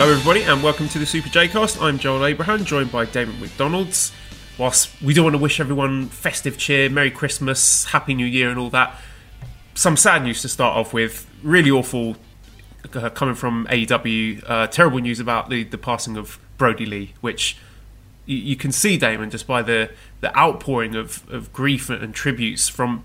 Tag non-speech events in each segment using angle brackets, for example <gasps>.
Hello, everybody, and welcome to the Super J Cast. I'm Joel Abraham, joined by Damon McDonald's. Whilst we do want to wish everyone festive cheer, Merry Christmas, Happy New Year, and all that, some sad news to start off with. Really awful uh, coming from AEW. Uh, terrible news about the, the passing of Brodie Lee, which you, you can see, Damon, just by the, the outpouring of, of grief and, and tributes from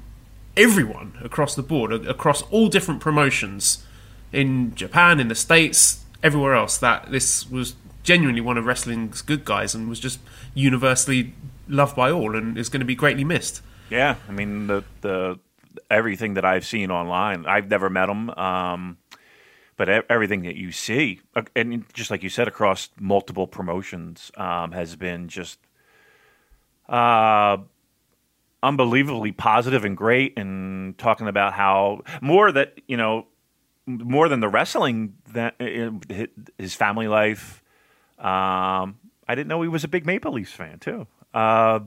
everyone across the board, across all different promotions in Japan, in the States, everywhere else that this was genuinely one of wrestling's good guys and was just universally loved by all and is going to be greatly missed. Yeah, I mean the the everything that I've seen online, I've never met him, um, but everything that you see, uh, and just like you said, across multiple promotions, um, has been just uh, unbelievably positive and great, and talking about how more that you know more than the wrestling, that his family life. Um, I didn't know he was a big Maple Leafs fan too. Uh,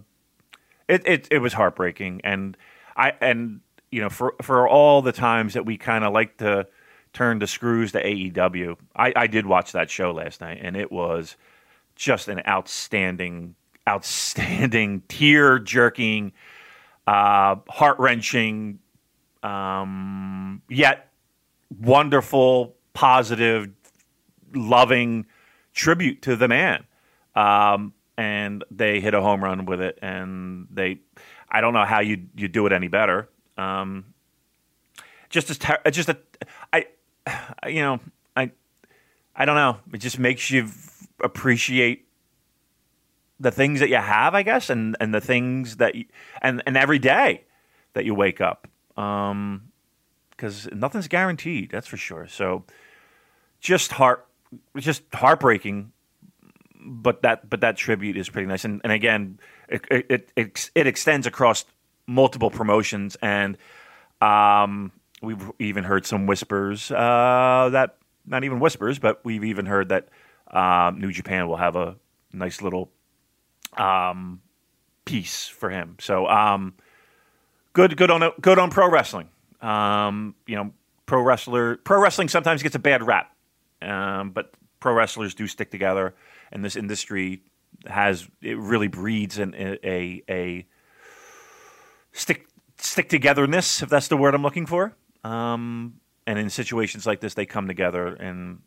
it, it it was heartbreaking, and I and you know for for all the times that we kind of like to turn the screws to AEW, I, I did watch that show last night, and it was just an outstanding, outstanding, <laughs> tear jerking, uh, heart wrenching, um, yet wonderful, positive, loving tribute to the man. Um, and they hit a home run with it. And they, I don't know how you you do it any better. Um, just as ter- just a, I, you know, I, I don't know. It just makes you appreciate the things that you have, I guess, and and the things that you, and and every day that you wake up. Um, because nothing's guaranteed. That's for sure. So just heart, just heartbreaking. But that, but that tribute is pretty nice. And, and again, it, it, it, it extends across multiple promotions, and um, we've even heard some whispers uh, that not even whispers, but we've even heard that um, New Japan will have a nice little um, piece for him. So um, good, good on good on pro wrestling. Um, you know, pro wrestler, pro wrestling sometimes gets a bad rap, um, but pro wrestlers do stick together, and this industry has it really breeds an, a a stick stick togetherness, if that's the word I'm looking for. Um, and in situations like this, they come together, and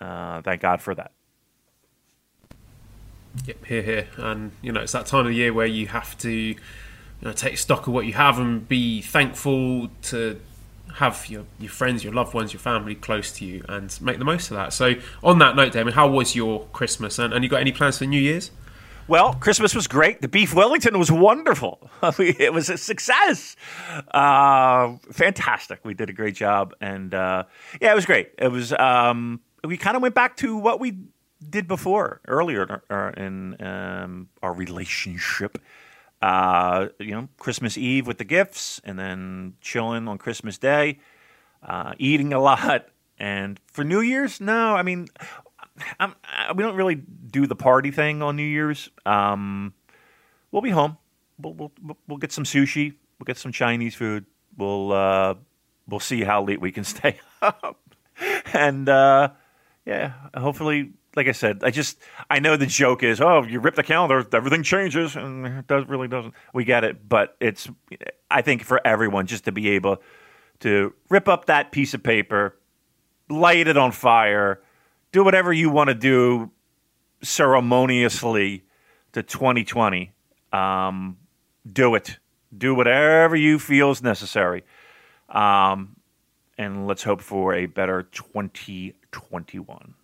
uh, thank God for that. Yep, here, here, and you know it's that time of the year where you have to you know, take stock of what you have and be thankful to have your, your friends, your loved ones, your family close to you and make the most of that. So, on that note, Damon, how was your Christmas? And, and you got any plans for New Year's? Well, Christmas was great. The beef Wellington was wonderful. <laughs> it was a success. Uh, fantastic. We did a great job, and uh, yeah, it was great. It was. Um, we kind of went back to what we did before earlier in um, our relationship uh, you know, Christmas Eve with the gifts, and then chilling on Christmas Day, uh, eating a lot. And for New Year's, no, I mean, I'm, I, we don't really do the party thing on New Year's. Um, we'll be home. We'll, we'll we'll get some sushi. We'll get some Chinese food. We'll uh, we'll see how late we can <laughs> stay up, and uh, yeah, hopefully like I said, I just I know the joke is, oh, you rip the calendar, everything changes, and it does really doesn't. We get it, but it's I think for everyone just to be able to rip up that piece of paper, light it on fire, do whatever you want to do, ceremoniously to 2020, um, do it. Do whatever you feel is necessary. Um, and let's hope for a better 2021.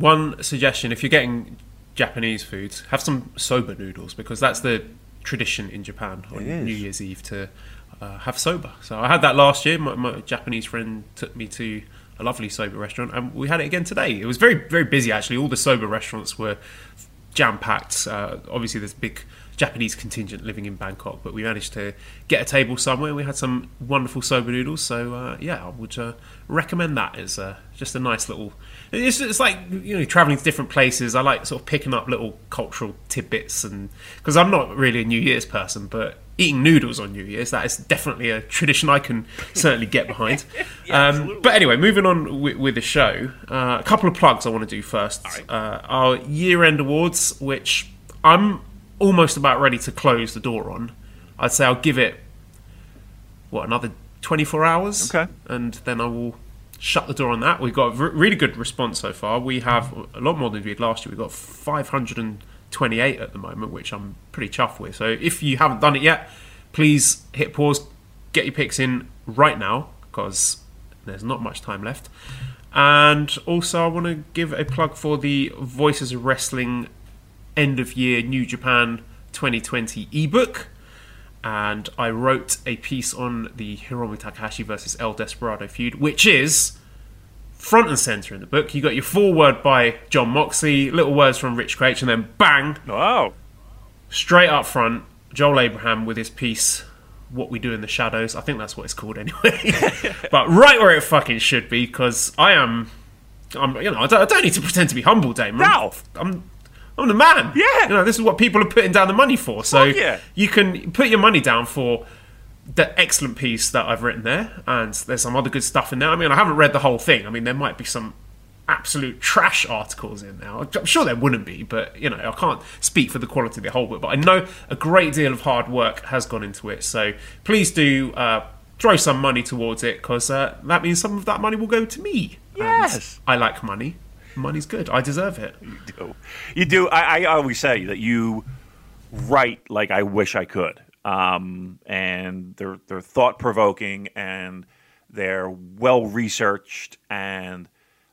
One suggestion: if you're getting Japanese foods, have some soba noodles because that's the tradition in Japan on New Year's Eve to uh, have soba. So I had that last year. My, my, Japanese friend took me to a lovely soba restaurant, and we had it again today. It was very very busy actually. All the soba restaurants were jam packed. Uh, obviously, there's a big Japanese contingent living in Bangkok, but we managed to get a table somewhere. We had some wonderful soba noodles, so uh, yeah, I would uh, recommend that as uh, just a nice little. It's, it's like you know traveling to different places. I like sort of picking up little cultural tidbits, and because I'm not really a New Year's person, but eating noodles on New Year's that is definitely a tradition I can <laughs> certainly get behind. yeah, um, but anyway, moving on with, with the show, uh, a couple of plugs I want to do first. Right. Uh, our year-end awards, which I'm almost about ready to close the door on. I'd say I'll give it what another 24 hours, okay, and then I will shut the door on that. We've got a really good response so far. We have a lot more than we did last year. We've got 528 at the moment, which I'm pretty chuffed with. So if you haven't done it yet, please hit pause, get your picks in right now because there's not much time left. And also, I want to give a plug for the Voices of Wrestling end of year New Japan 2020 ebook. And I wrote a piece on the Hiromu Takahashi versus El Desperado feud, which is front and center in the book. You got your foreword by Jon Moxley, little words from Rich Kraetsch, and then bang! Wow. Straight up front, Joel Abraham with his piece, What We Do in the Shadows. I think that's what it's called anyway. <laughs> but right where it fucking should be, because I am. I'm, you know, I don't, I don't, need to pretend to be humble, Damon. No, I'm I'm the man. Yeah. You know, this is what people are putting down the money for. So yeah. you can put your money down for the excellent piece that I've written there, and there's some other good stuff in there. I mean, I haven't read the whole thing. I mean, there might be some absolute trash articles in there. I'm sure there wouldn't be, but you know, I can't speak for the quality of the whole book. But I know a great deal of hard work has gone into it. So please do uh, throw some money towards it because uh, that means some of that money will go to me. Yes, and I like money money's good. I deserve it. You do. You do. I, I always say that you write like I wish I could. Um, and they're they're thought provoking and they're well researched and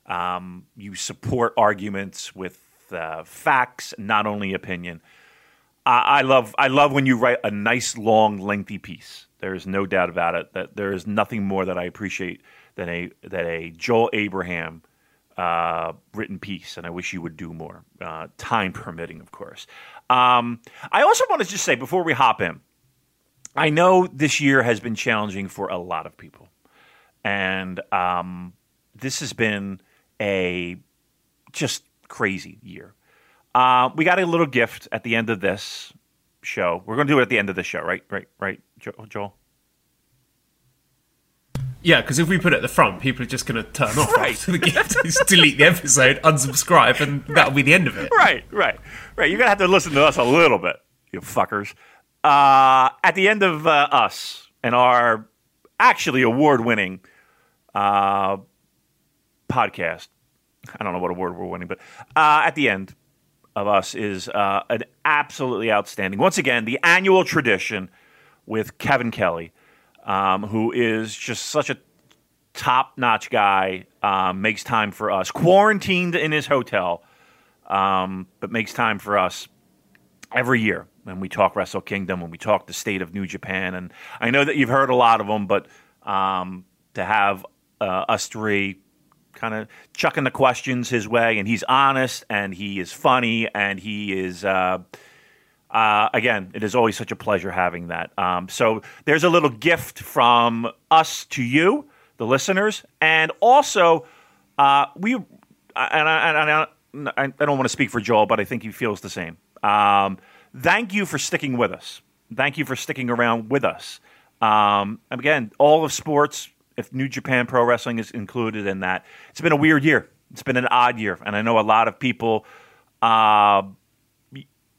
um, you support arguments with uh, facts, not only opinion. I, I love I love when you write a nice, long, lengthy piece. There is no doubt about it that there is nothing more that I appreciate than a that a Joel Abraham uh, written piece, and I wish you would do more, uh, time permitting, of course. Um, I also want to just say before we hop in, I know this year has been challenging for a lot of people, and um, this has been a just crazy year. Uh, we got a little gift at the end of this show. We're going to do it at the end of the show, right? Right? Right, Joel? Yeah, because if we put it at the front, people are just going to turn off right. after the gift, just delete the episode, unsubscribe, and that'll be the end of it. Right, right, right. You're going to have to listen to us a little bit, you fuckers. Uh, at the end of uh, us and our actually award winning uh, podcast, I don't know what award we're winning, but uh, at the end of us is uh, an absolutely outstanding, once again, the annual tradition with Kevin Kelly um, who is just such a top notch guy, um, makes time for us, quarantined in his hotel, um, but makes time for us every year when we talk Wrestle Kingdom, when we talk the state of New Japan. And I know that you've heard a lot of them, but um, to have uh, us three kind of chucking the questions his way, and he's honest and he is funny and he is. Uh, uh, again, it is always such a pleasure having that. Um, so there's a little gift from us to you, the listeners, and also uh, we. And I, and I, I, don't want to speak for Joel, but I think he feels the same. Um, thank you for sticking with us. Thank you for sticking around with us. Um, again, all of sports, if New Japan Pro Wrestling is included in that, it's been a weird year. It's been an odd year, and I know a lot of people. Uh,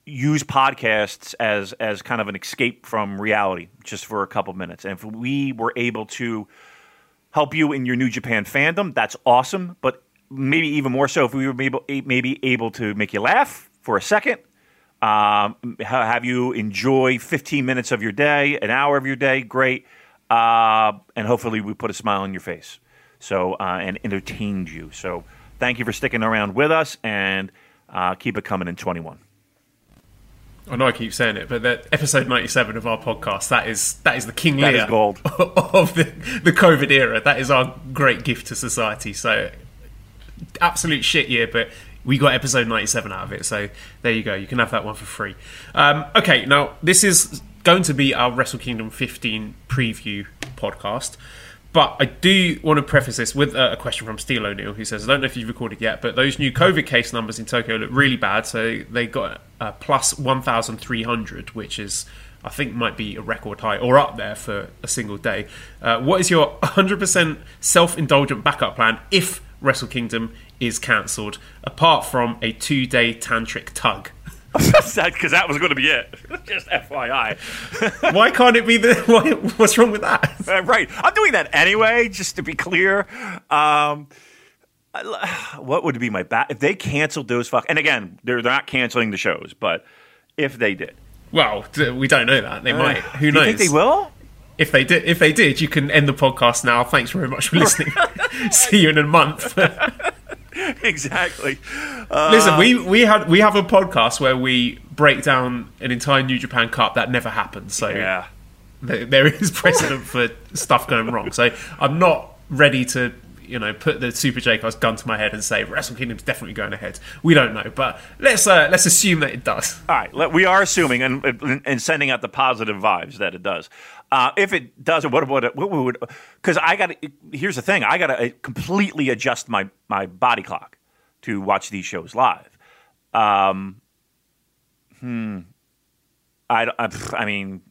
use podcasts as as kind of an escape from reality just for a couple minutes. And if we were able to help you in your New Japan fandom, that's awesome. But maybe even more so if we were able, maybe able to make you laugh for a second, um, have you enjoy 15 minutes of your day, an hour of your day, great, uh, and hopefully we put a smile on your face, so uh, and entertained you. So thank you for sticking around with us, and uh, keep it coming in 21. I know I keep saying it, but that episode ninety-seven of our podcast that is that is the King Lear gold. <laughs> of the the COVID era. That is our great gift to society. So absolute shit year, but we got episode ninety-seven out of it. So there you go. You can have that one for free. Um, okay, now this is going to be our Wrestle Kingdom fifteen preview podcast. But I do want to preface this with a a question from Steele O'Neill, who says, I don't know if you've recorded yet, but those new COVID case numbers in Tokyo look really bad. So they got uh, plus 1,300, which is, I think, might be a record high or up there for a single day. Uh, what is your 100% self indulgent backup plan if Wrestle Kingdom is cancelled, apart from a two day tantric tug? <laughs> Because that was going to be it. <laughs> Just FYI. <laughs> Why can't it be the. Why, what's wrong with that? Uh, right. I'm doing that anyway, just to be clear. Um, I- what would be my bat if they canceled those fuck? And again, they're, they're not canceling the shows, but if they did, Well, we don't know that. They might. Who Uh, do knows? you think they will? If they did, if they did, you can end the podcast now. Thanks very much for listening. See you in a month. <laughs> exactly. Listen, we um, we had we have a podcast where we break down an entire New Japan Cup that never happened. So Yeah. th- there is <laughs> precedent for stuff going wrong. So I'm not ready to you know put the Super J Cast gun to my head and say Wrestle Kingdom's definitely going ahead. We don't know, but let's uh, let's assume that it does. All right, we are assuming and, and, sending out the positive vibes that it does. Uh, if it doesn't, what what what would? Because I got. Here's the thing: I got to completely adjust my my body clock to watch these shows live. Um, hmm. I, I, I mean,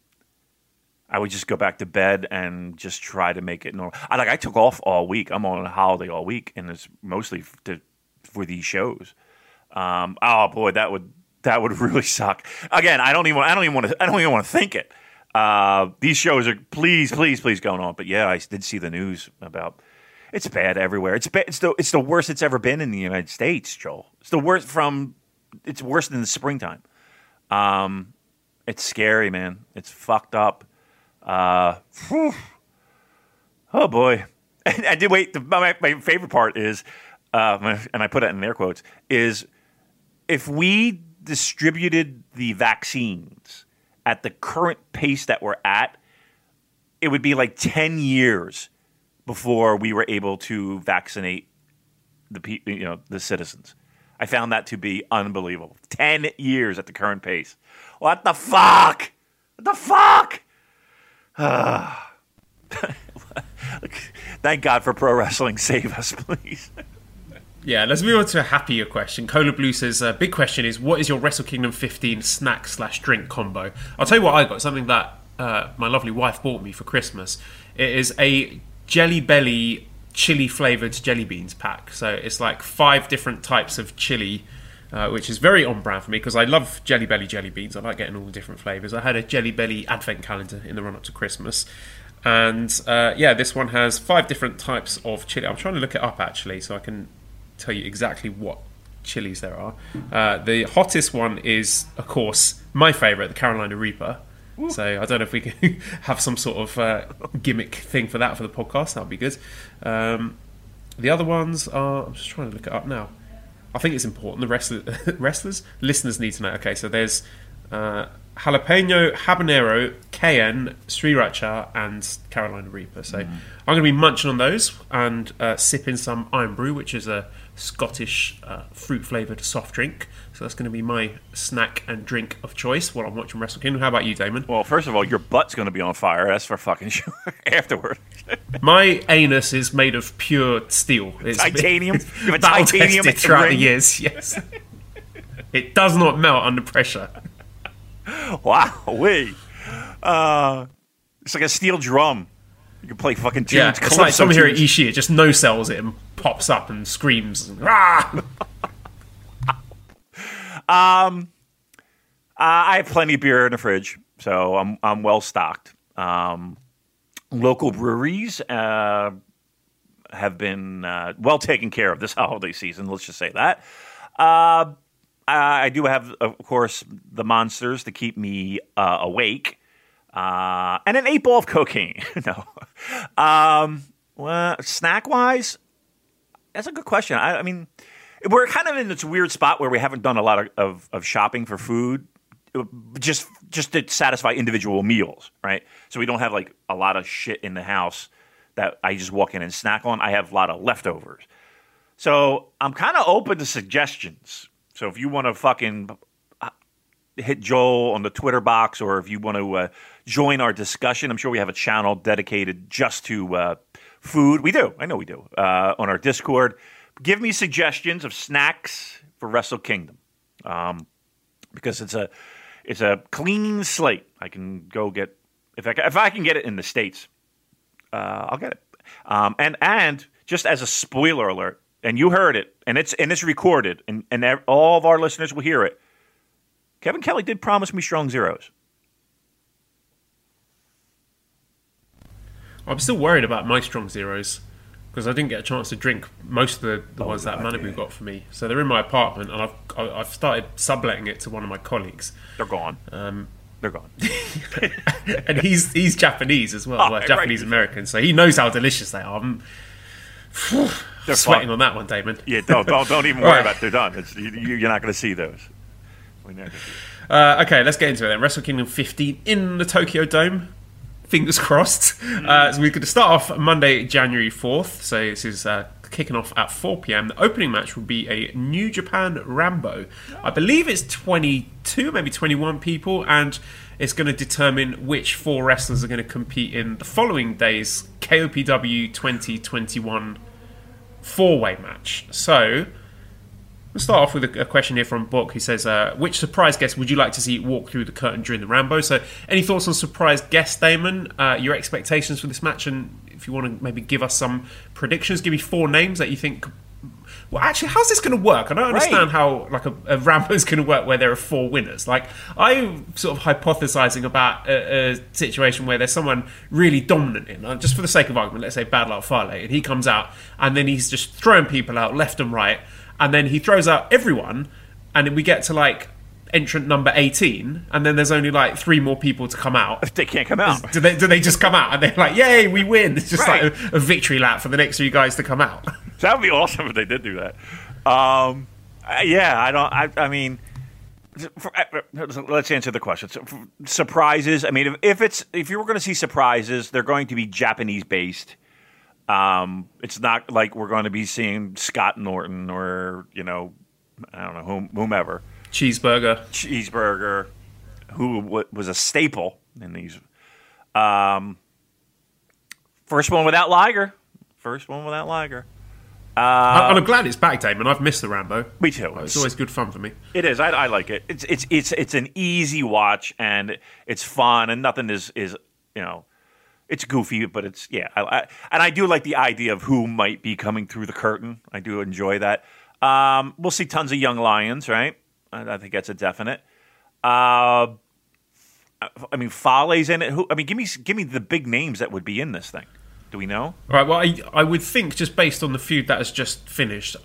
I would just go back to bed and just try to make it normal. I like I took off all week. I'm on a holiday all week, and it's mostly to, for these shows. Um, oh boy, that would that would <laughs> really suck. Again, I don't even I don't even want to I don't even want to think it. Uh, these shows are please please please going on. But yeah, I did see the news about it's bad everywhere. It's bad, it's the it's the worst it's ever been in the United States, Joel. It's the worst from it's worse than the springtime. Um, it's scary, man. It's fucked up. Uh, oh boy. <laughs> And I did wait. The, my, my favorite part is, uh, and I put it in air quotes, is if we distributed the vaccines at the current pace that we're at, it would be like 10 years before we were able to vaccinate the you know the citizens. I found that to be unbelievable. 10 years at the current pace. What the fuck? What the fuck? <sighs> Thank God for pro wrestling. Save us, please. Yeah, let's move on to a happier question. Cola Blue says, uh, "Big question is, what is your Wrestle Kingdom 15 snack slash drink combo?" I'll tell you what I got. Something that uh, my lovely wife bought me for Christmas. It is a Jelly Belly chili flavored jelly beans pack. So it's like five different types of chili. Uh, which is very on brand for me because I love Jelly Belly jelly beans. I like getting all the different flavors. I had a Jelly Belly advent calendar in the run up to Christmas, and uh, yeah, this one has five different types of chili. I'm trying to look it up actually, so I can tell you exactly what chilies there are. Uh, the hottest one is, of course, my favourite, the Carolina Reaper. So I don't know if we can <laughs> have some sort of uh, gimmick thing for that for the podcast. That would be good. Um, the other ones are. I'm just trying to look it up now. I think it's important. The wrestlers, <laughs> wrestlers, listeners need to know. Okay, so there's uh, jalapeno, habanero, cayenne, sriracha, and Carolina Reaper. So I'm going to be munching on those and uh, sipping some Irn-Bru, which is a Scottish uh, fruit flavored soft drink. So that's going to be my snack and drink of choice while I'm watching Wrestle Kingdom. How about you, Damon? Well, first of all, your butt's going to be on fire. That's for fucking <laughs> sure. Afterward, My anus is made of pure steel. It's Titanium? been <laughs> You have a battle titanium tested throughout the years. Yes, it does not melt under pressure. <laughs> wow, wait. Uh, it's like a steel drum. You can play fucking tunes. Yeah, it's like someone here at. Ishii just no sells it and pops up and screams. Ah! <laughs> Uh, I have plenty of beer in the fridge, so I'm I'm well stocked. Um, local breweries, uh, have been uh, well taken care of this <laughs> holiday season. Let's just say that. Uh, I do have, of course, the monsters to keep me uh, awake, uh, and an eight ball of cocaine. <laughs> no, um, well, snack wise, that's a good question. I, I, mean, we're kind of in this weird spot where we haven't done a lot of, of, of shopping for food just just to satisfy individual meals, right? So we don't have like a lot of shit in the house that I just walk in and snack on. I have a lot of leftovers. So I'm kind of open to suggestions. So if you want to fucking uh, hit Joel on the Twitter box, or if you want to uh, join our discussion, I'm sure we have a channel dedicated just to uh, food. We do. I know we do uh, on our Discord. Give me suggestions of snacks for Wrestle Kingdom, um, because it's a it's a clean slate. I can go get if I if I can get it in the states, uh, I'll get it. Um, and and just as a spoiler alert, and you heard it, and it's and it's recorded, and and all of our listeners will hear it. Kevin Kelly did promise me strong zeros. I'm still worried about my strong zeros because I didn't get a chance to drink most of the, the oh, ones that Malibu yeah. got for me. So they're in my apartment, and I've I've started subletting it to one of my colleagues. They're gone. Um, they're gone. <laughs> <laughs> and he's he's Japanese as well, oh, well Japanese right. American, so he knows how delicious they are. I'm they're sweating fun. on that one, Damon. Yeah, don't don't, don't even worry right. about it. They're done. It's, you, are not going to see those. Uh, okay, let's get into it then. Wrestle Kingdom 15 in the Tokyo Dome fingers crossed. Uh, so we're going to start off Monday, January 4th. So this is uh, kicking off at 4 p.m. The opening match will be a New Japan Rambo. I believe it's 22, maybe 21 people, and it's going to determine which four wrestlers are going to compete in the following day's KOPW 2021 four way match. So We'll start off with a, question here from Book who says, uh, Which surprise guest would you like to see walk through the curtain during the Rambo? So, any thoughts on surprise guest, Damon? Uh, your expectations for this match, and if you want to maybe give us some predictions, give me four names that you think. Well, actually, how's this going to work? I don't understand right. how like a, a Rambo is going to work where there are four winners. Like I'm sort of hypothesizing about a, a situation where there's someone really dominant in, uh, just for the sake of argument, let's say Bad Luck Fale, and he comes out and then he's just throwing people out left and right and then he throws out everyone, and we get to like entrant number 18 and then there's only like three more people to come out. <laughs> They can't come out. Do they, do they just come out and they're like yay we win. It's just right. like a, a, victory lap for the next few guys to come out. <laughs> That would be awesome if they did do that. Um, uh, yeah i don't i, I mean for, uh, uh, let's answer the question. Surprises i mean if, if it's if you were going to see surprises they're going to be japanese based um, it's not like we're going to be seeing Scott Norton or you know, I don't know whom, whomever. Cheeseburger. Cheeseburger, who w- was a staple in these. Um, first one without Liger. First one without Liger. Uh, I'm glad it's back, Damon. I've missed the Rambo. Me too. It's always good fun for me. It is. I, I like it. It's it's it's it's an easy watch and it's fun and nothing is is you know it's goofy, but it's yeah. I, I, and I do like the idea of who might be coming through the curtain. I do enjoy that. Um, we'll see tons of young lions, right? I, I think that's a definite. Uh, I mean, Fale's in it. Who? I mean, give me give me the big names that would be in this thing. Do we know? All right. Well, I, I would think just based on the feud that has just finished,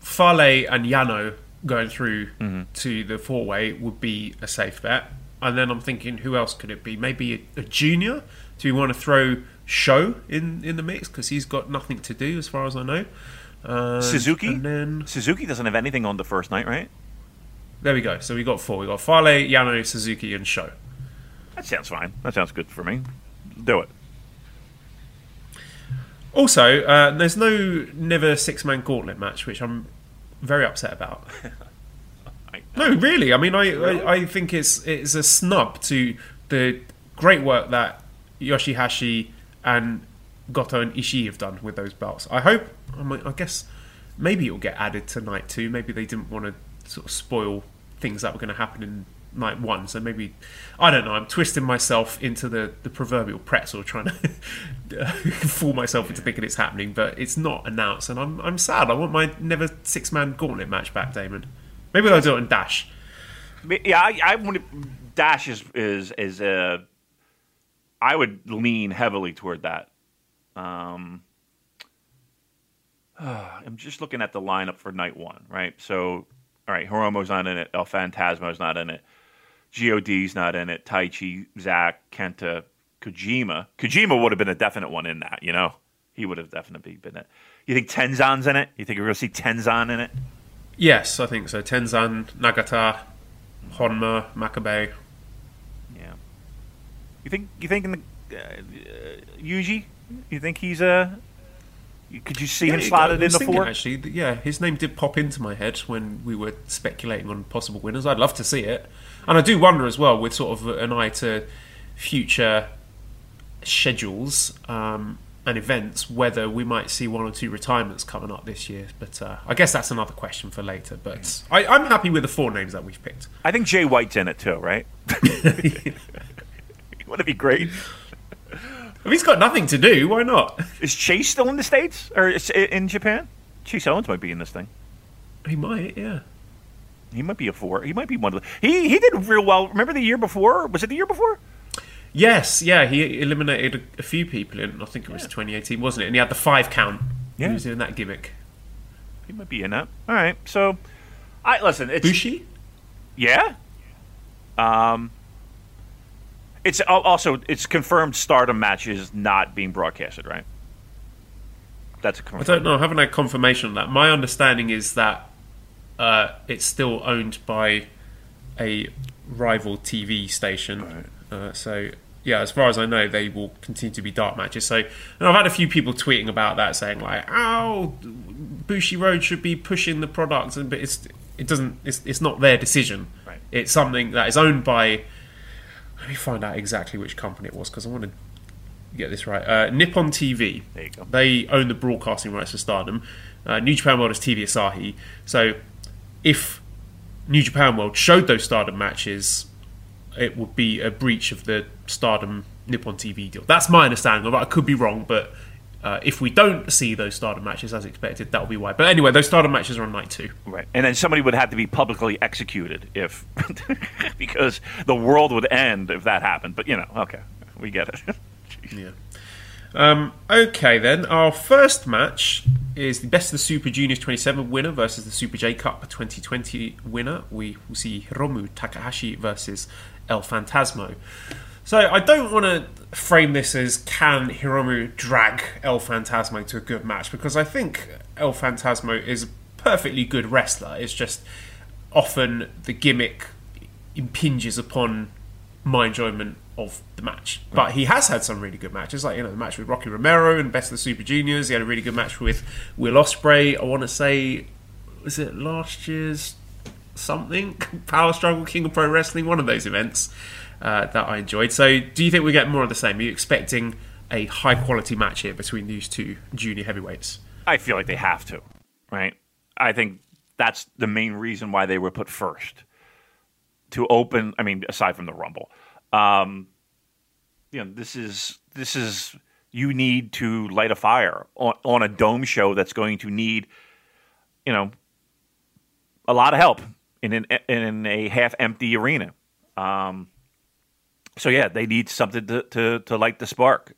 Fale and Yano going through mm-hmm. to the four way would be a safe bet. And then I'm thinking, who else could it be? Maybe a, a junior do we want to throw Show in in the mix because he's got nothing to do as far as I know? Uh, Suzuki. Then Suzuki doesn't have anything on the first night, right? There we go. So we got four. We got Fale, Yano, Suzuki, and Show. That sounds fine. That sounds good for me. Do it. Also, uh, there's no never six man gauntlet match, which I'm very upset about. <laughs> no, really. I mean, I, really? I, I think it's it's a snub to the great work that Yoshi-Hashi and Goto and Ishii have done with those belts. I hope. I, guess maybe it'll get added to night two. Maybe they didn't want to sort of spoil things that were going to happen in night one. So maybe I don't know. I'm twisting myself into the, the proverbial pretzel, trying to <laughs> fool myself into thinking it's happening, but it's not announced, and I'm I'm sad. I want my never six man gauntlet match back, Damon. Maybe they'll do it in Dash. Yeah, I, I want to, Dash is is is a I would lean heavily toward that. Um, <sighs> I'm just looking at the lineup for night one, right? So, all right, Hiromu's not in it. El Phantasmo's not in it. God's not in it. Taichi, Zack, Kenta, Kojima. Kojima would have been a definite one in that, you know? He would have definitely been it. You think Tenzan's in it? You think we're going to see Tenzan in it? Yes, I think so. Tenzan, Nagata, Honma, Makabe. Yeah. You think you think in the uh, uh, Yuji? You think he's a? Uh, could you see him slotted in the thinking, four? Actually, yeah, his name did pop into my head when we were speculating on possible winners. I'd love to see it, and I do wonder as well, with sort of an eye to future schedules um, and events, whether we might see one or two retirements coming up this year. But uh, I guess that's another question for later. But I, I'm happy with the four names that we've picked. I think Jay White's in it too, right? <laughs> <laughs> <laughs> <laughs> Wouldn't it be great? If he's got nothing to do, why not? Is Chase still in the states or in Japan? Chase Owens might be in this thing. He might, yeah. He might be a four. He might be one of the. He he did real well. Remember the year before? Was it the year before? Yes, yeah, he eliminated a, a few people in, I think it was 2018, wasn't it? And he had the five count. Yeah. He was doing that gimmick. He might be in that. All right. So, I listen. It's Bushi? yeah. Um. It's also it's confirmed Stardom matches not being broadcasted, right? That's a I don't know. I haven't had confirmation on that. My understanding is that uh, it's still owned by a rival TV station. Uh, so, yeah, as far as I know, they will continue to be dark matches. So, and I've had a few people tweeting about that, saying like, "Oh, Bushiroad should be pushing the product," and but it's it doesn't. It's it's not their decision. Right. It's something that is owned by. Let me find out exactly which company it was because I want to get this right. Uh, Nippon TV. There you go. They own the broadcasting rights to Stardom. Uh, New Japan World is TV Asahi. So if New Japan World showed those Stardom matches, it would be a breach of the Stardom Nippon TV deal. That's my understanding of it. I could be wrong, but uh, if we don't see those Stardom matches as expected, that'll be why. But anyway, those Stardom matches are on night two. Right. And then somebody would have to be publicly executed if <laughs> because the world would end if that happened. But you know, okay, we get it. <laughs> Yeah. Um, okay, then. Our first match is the Best of the Super Juniors 27 winner versus the Super J Cup 2020 winner. We will see Hiromu Takahashi versus El Phantasmo. So I don't want to frame this as can Hiromu drag El Phantasmo to a good match because I think El Phantasmo is a perfectly good wrestler. It's just often the gimmick impinges upon my enjoyment of the match. But he has had some really good matches, like you know the match with Rocky Romero and Best of the Super Juniors. He had a really good match with Will Ospreay. I want to say, was it last year's something <laughs> Power Struggle King of Pro Wrestling? One of those events uh, that I enjoyed. So, do you think we get more of the same? Are you expecting a high quality match here between these two junior heavyweights? I feel like they have to, right? I think that's the main reason why they were put first to open. I mean, aside from the Rumble, um, you know, this is this is you need to light a fire on, on a dome show that's going to need, you know, a lot of help in an in a half empty arena. Um, so yeah, they need something to, to, to light the spark.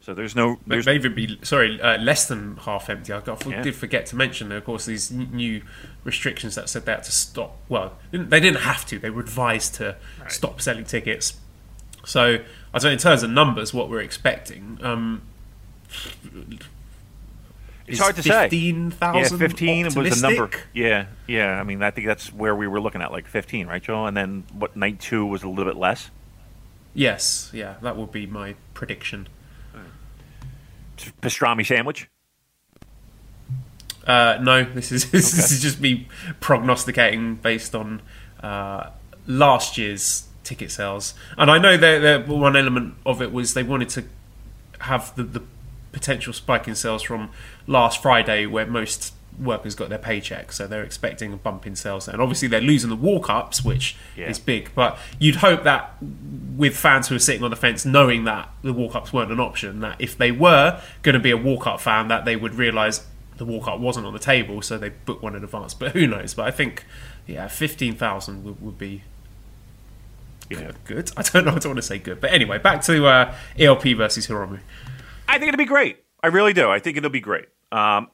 So there's no there's May even be sorry, uh, less than half empty. I got- I Yeah. did forget to mention, of course, these new restrictions that said they had to stop. Well, they didn't have to. They were advised to stop selling tickets. So I don't know in terms of numbers what we're expecting. Um, It's hard to say. Fifteen thousand. Yeah, thousand. 15 was the number. Yeah, yeah. I mean, I think that's where we were looking at, like 15, right, Joe? And then what, night two was a little bit less? Yes, yeah, that would be my prediction. Pastrami sandwich? Uh, no, this is <laughs> this is just me prognosticating based on uh, last year's ticket sales, and I know that that one element of it was they wanted to have the, the potential spike in sales from last Friday, where most workers got their paycheck, so they're expecting a bump in sales, and obviously they're losing the walk ups, which Yeah. is big. But you'd hope that with fans who are sitting on the fence, knowing that the walk ups weren't an option, that if they were going to be a walk up fan, that they would realise the walk up wasn't on the table, so they booked one in advance. But who knows? But I think, yeah, fifteen thousand would, would be Yeah. good. I don't know. I don't want to say good, but anyway, back to uh, ELP versus Hiromu. I think it'll be great. I really do. I think it'll be great. Um,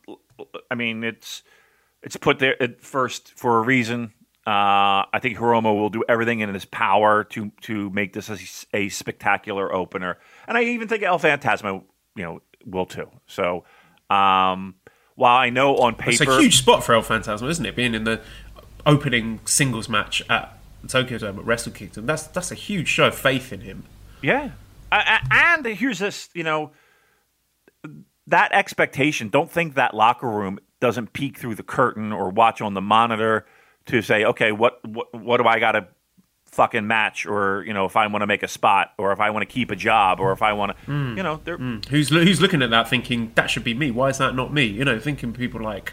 I mean, it's it's put there at first for a reason. Uh, I think Hiromu will do everything in his power to to make this a, a spectacular opener, and I even think El Phantasmo, you know, will too. So, um, while I know on paper, it's a huge spot for El Phantasmo, isn't it? Being in the opening singles match at Tokyo Dome at Wrestle Kingdom, that's that's a huge show of faith in him. Yeah, and here's this, you know, that expectation. Don't think that locker room doesn't peek through the curtain or watch on the monitor to say, okay, what what, what do I got to fucking match, or you know, if I want to make a spot, or if I want to keep a job, or if I want to, mm. you know, mm. who's who's looking at that thinking that should be me? Why is that not me? You know, thinking people like.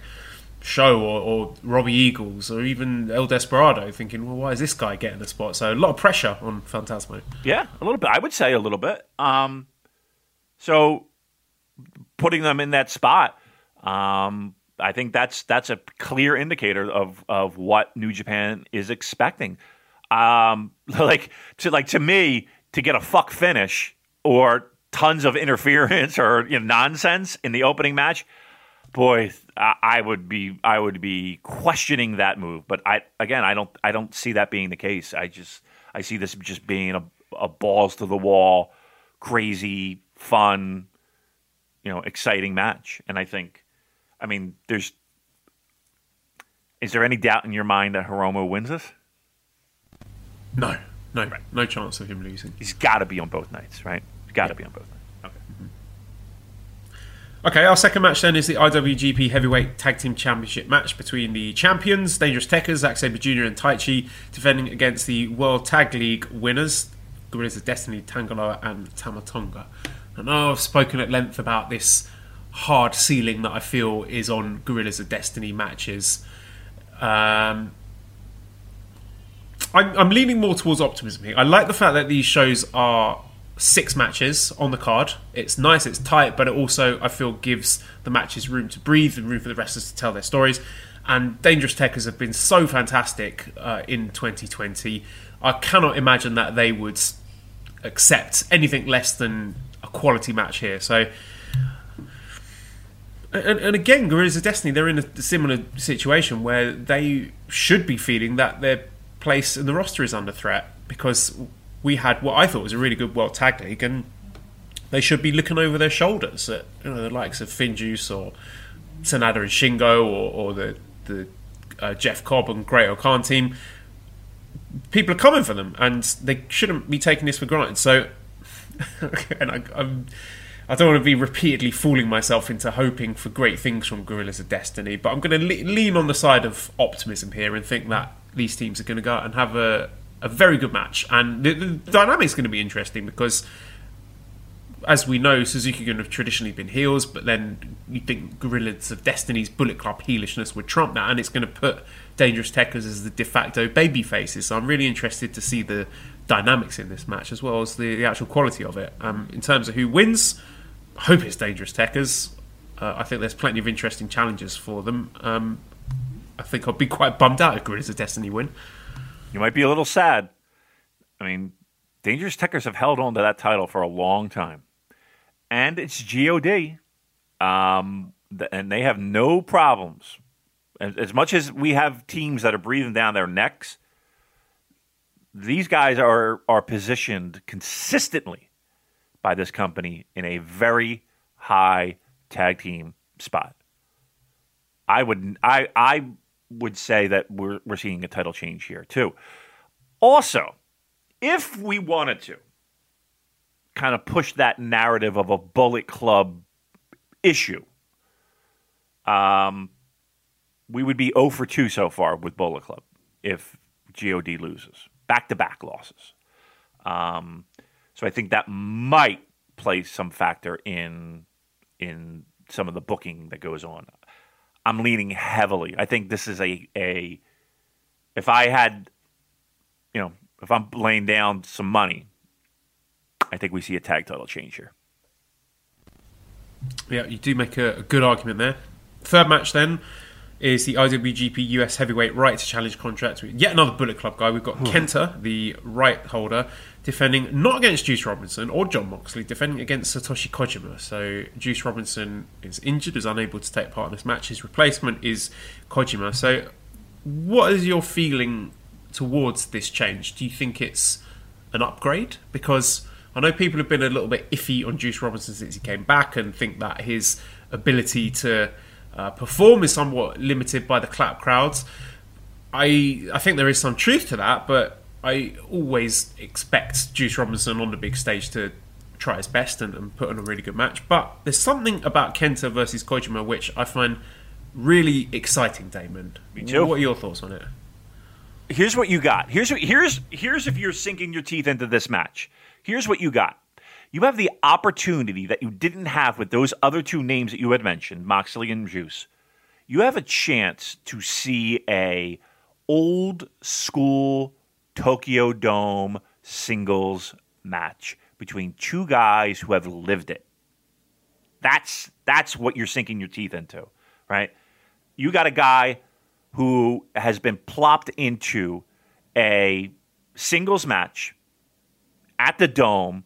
Show or, or Robbie Eagles or even El Desperado thinking, well, why is this guy getting a spot? So a lot of pressure on Phantasmo. Yeah, a little bit. I would say a little bit. Um, so putting them in that spot, um, I think that's that's a clear indicator of of what New Japan is expecting. Um, <laughs> like to like to me to get a fuck finish or tons of interference or you know, nonsense in the opening match. Boy, I would be I would be questioning that move. But I again I don't I don't see that being the case. I just I see this just being a, a balls to the wall, crazy, fun, you know, exciting match. And I think I mean, there's. Is there any doubt in your mind that Hiromu wins this? No, no, right. no chance of him losing. He's got to be on both nights, right? He's got to yeah. be on both nights. Okay. Mm-hmm. Okay, our second match then is the IWGP Heavyweight Tag Team Championship match between the champions, Dangerous Tekkers, Zack Sabre Jr. and Taichi, defending against the World Tag League winners, Guerrillas of Destiny, Tanga Loa and Tama Know I've spoken at length about this hard ceiling that I feel is on Guerrillas of Destiny matches. Um, I'm, I'm leaning more towards optimism here. I like the fact that these shows are six matches on the card. It's nice, it's tight, but it also I feel gives the matches room to breathe and room for the wrestlers to tell their stories. And Dangerous Tekkers have been so fantastic uh, in 2020. I cannot imagine that they would accept anything less than a quality match here. So and, and again, Guerrillas of Destiny, they're in a similar situation where they should be feeling that their place in the roster is under threat because we had what I thought was a really good World Tag League, and they should be looking over their shoulders at you know the likes of Finjuice or Sanada and Shingo or, or the the uh, Jeff Cobb and Great-O-Khan team. People are coming for them, and they shouldn't be taking this for granted. So, <laughs> and I, I'm I don't want to be repeatedly fooling myself into hoping for great things from Guerrillas of Destiny, but I'm going to le- lean on the side of optimism here and think that these teams are going to go out and have a, a very good match. And the, the dynamic's going to be interesting because, as we know, Suzuki Gun have traditionally been heels, but then you think Guerrillas of Destiny's Bullet Club heelishness would trump that, and it's going to put Dangerous Tekkers as the de facto baby faces. So I'm really interested to see the dynamics in this match as well as the, the actual quality of it. Um, in terms of who wins, I hope it's Dangerous Tekkers. Uh, I think there's plenty of interesting challenges for them. Um, I think I'd be quite bummed out if Guerrillas of Destiny win. You might be a little sad. I mean, Dangerous Tekkers have held on to that title for a long time. And it's GOD. Um, and they have no problems. As much as we have teams that are breathing down their necks, these guys are, are positioned consistently by this company in a very high tag team spot. I would I I would say that we're we're seeing a title change here too. Also, if we wanted to kind of push that narrative of a Bullet Club issue, um, we would be 0 for 2 so far with Bullet Club if God loses back to back losses. Um, so I think that might play some factor in in some of the booking that goes on. I'm leaning heavily. I think this is a a if I had you know, if I'm laying down some money, I think we see a tag title change here. Yeah, you do make a, a good argument there. Third match then is the IWGP US Heavyweight Right to Challenge contract with yet another Bullet Club guy. We've got hmm. Kenta, the right holder, defending not against Juice Robinson or Jon Moxley, defending against Satoshi Kojima. So Juice Robinson is injured, is unable to take part in this match. His replacement is Kojima. So, what is your feeling towards this change? Do you think it's an upgrade? Because I know people have been a little bit iffy on Juice Robinson since he came back and think that his ability to uh, perform is somewhat limited by the clap crowds. I I think there is some truth to that, but I always expect Juice Robinson on the big stage to try his best and, and put on a really good match. But there's something about Kenta versus Kojima which I find really exciting, Damon. Me too. What are your thoughts on it? here's what you got. Here's what, here's here's if you're sinking your teeth into this match. Here's what you got. You have the opportunity that you didn't have with those other two names that you had mentioned, Moxley and Juice. You have a chance to see a old school Tokyo Dome singles match between two guys who have lived it. That's that's what you're sinking your teeth into, right? You got a guy who has been plopped into a singles match at the dome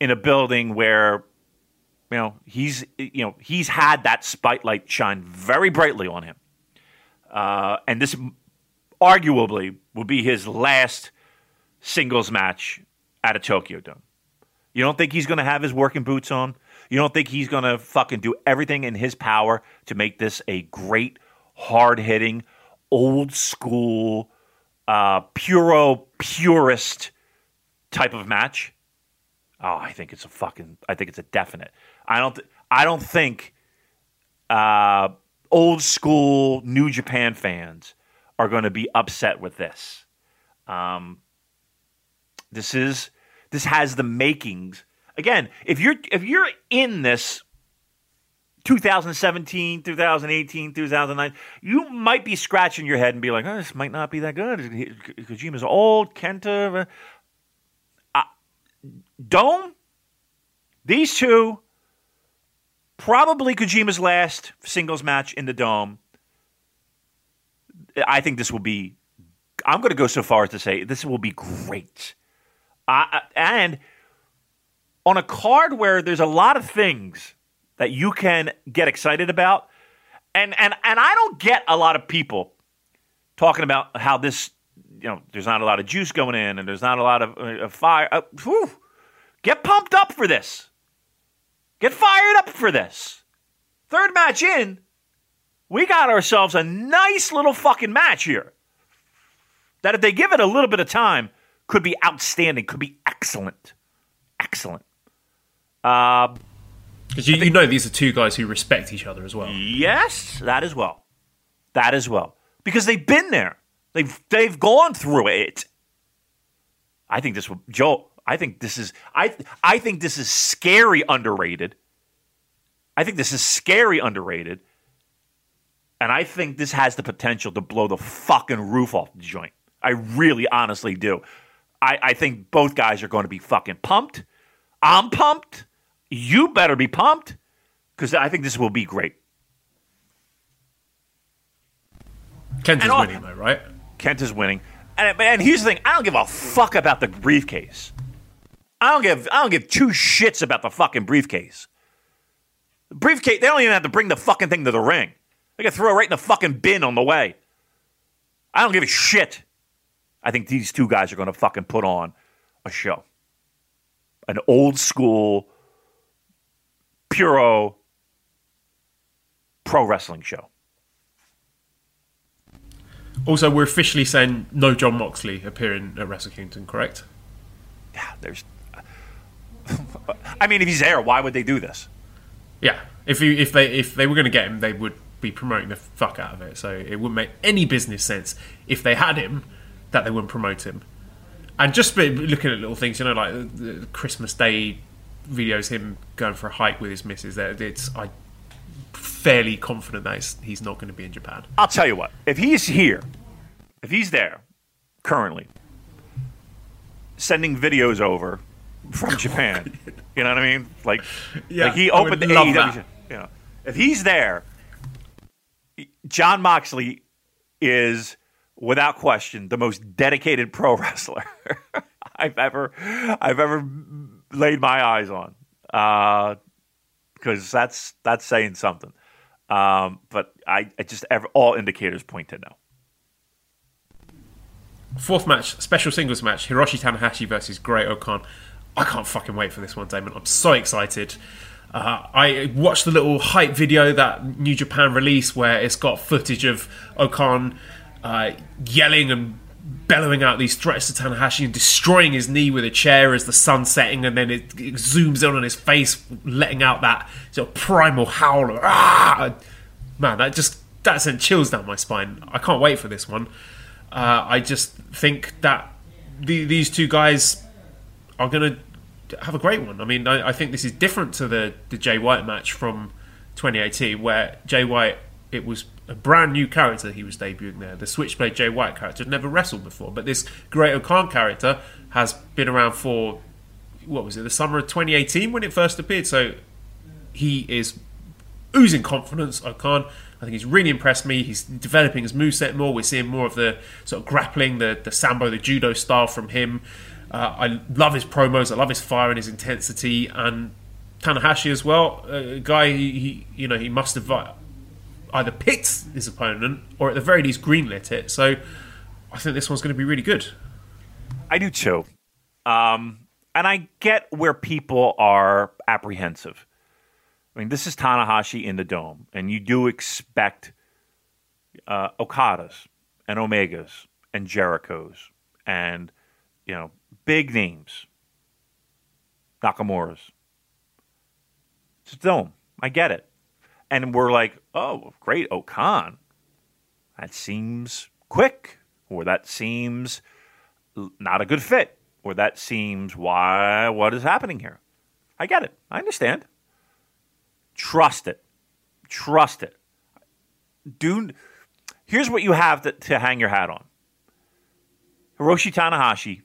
in a building where you know he's you know he's had that spotlight shine very brightly on him. Uh, and this arguably will be his last singles match at a tokyo dome. You don't think he's going to have his working boots on? You don't think he's going to fucking do everything in his power to make this a great hard hitting, old school, uh, puro purist type of match. Oh, I think it's a fucking. I think it's a definite. I don't. Th- I don't think uh, old school New Japan fans are going to be upset with this. Um, this is this has the makings. Again, if you're if you're in this 2017, 2018, 2009, you might be scratching your head and be like, oh, this might not be that good. Kojima's old, Kenta. Dome, these two, probably Kojima's last singles match in the Dome. I think this will be, I'm going to go so far as to say this will be great. Uh, and on a card where there's a lot of things that you can get excited about. And and and I don't get a lot of people talking about how this you know there's not a lot of juice going in and there's not a lot of, uh, fire. Uh, whew. Get pumped up for this. Get fired up for this. Third match in, we got ourselves a nice little fucking match here. That if they give it a little bit of time, could be outstanding, could be excellent. Excellent. Uh, Because you, you know these are two guys who respect each other as well. Yes, that as well. That as well. Because they've been there. They've they've gone through it. I think this will Joe, I think this is I I think this is scary underrated. I think this is scary underrated. And I think this has the potential to blow the fucking roof off the joint. I really honestly do. I, I think both guys are going to be fucking pumped. I'm pumped. You better be pumped because I think this will be great. Kent is all- winning though, right? Kent is winning. And, and here's the thing: I don't give a fuck about the briefcase. I don't give I don't give two shits about the fucking briefcase. Briefcase. They don't even have to bring the fucking thing to the ring. They can throw it right in the fucking bin on the way. I don't give a shit. I think these two guys are going to fucking put on a show. An old school, puro pro wrestling show. Also, we're officially saying no Jon Moxley appearing at Wrestle Kingdom, correct? Yeah, there's. <laughs> I mean, if he's there, why would they do this? Yeah. If you if they if they were going to get him, they would be promoting the fuck out of it. So it wouldn't make any business sense if they had him that they wouldn't promote him. And just looking at little things, you know, like the, the Christmas Day videos, him going for a hike with his missus. There, it's I fairly confident that he's, he's not going to be in Japan. I'll tell you what. If he's here, if he's there currently, sending videos over from <laughs> oh, Japan, you know what I mean? Like, Yeah, like he opened the AEW. that. You know, if he's there, Jon Moxley is without question the most dedicated pro <laughs> wrestler I've ever I've ever laid my eyes on. Uh, Because that's that's saying something. Um, but I, I just ever, all indicators point to no. Fourth match, special singles match: Hiroshi Tanahashi versus Great-O-Khan. I can't fucking wait for this one, Damon. I'm so excited. Uh, I watched the little hype video that New Japan released where it's got footage of O-Khan uh, yelling and bellowing out these threats to Tanahashi and destroying his knee with a chair as the sun's setting, and then it, it zooms in on his face, letting out that sort of primal howl. Of, ah! Man, that just that sent chills down my spine. I can't wait for this one. Uh, I just think that the, these two guys are going to have a great one. I mean, I, I, think this is different to the the Jay White match from 2018, where Jay White it was a brand new character he was debuting there. The Switchblade Jay White character had never wrestled before, but this Great-O-Khan character has been around for what was it, the summer of 2018 when it first appeared. So he is oozing confidence. O-Khan, I think he's really impressed me. He's developing his moveset more. We're seeing more of the sort of grappling, the the sambo, the judo style from him. Uh, I love his promos. I love his fire and his intensity. And Tanahashi as well, a guy he, he you know he must have either picked his opponent or at the very least greenlit it. So I think this one's going to be really good. I do too. Um, and I get where people are apprehensive. I mean, this is Tanahashi in the dome, and you do expect uh, Okadas and Omegas and Jerichos and, you know, big names, Nakamura's. It's a dome. I get it and we're like, oh, great, oh, O-Khan. That seems quick, or that seems not a good fit, or that seems why, what is happening here? I get it. I understand. Trust it. Trust it. Do, here's what you have to, to hang your hat on Hiroshi Tanahashi,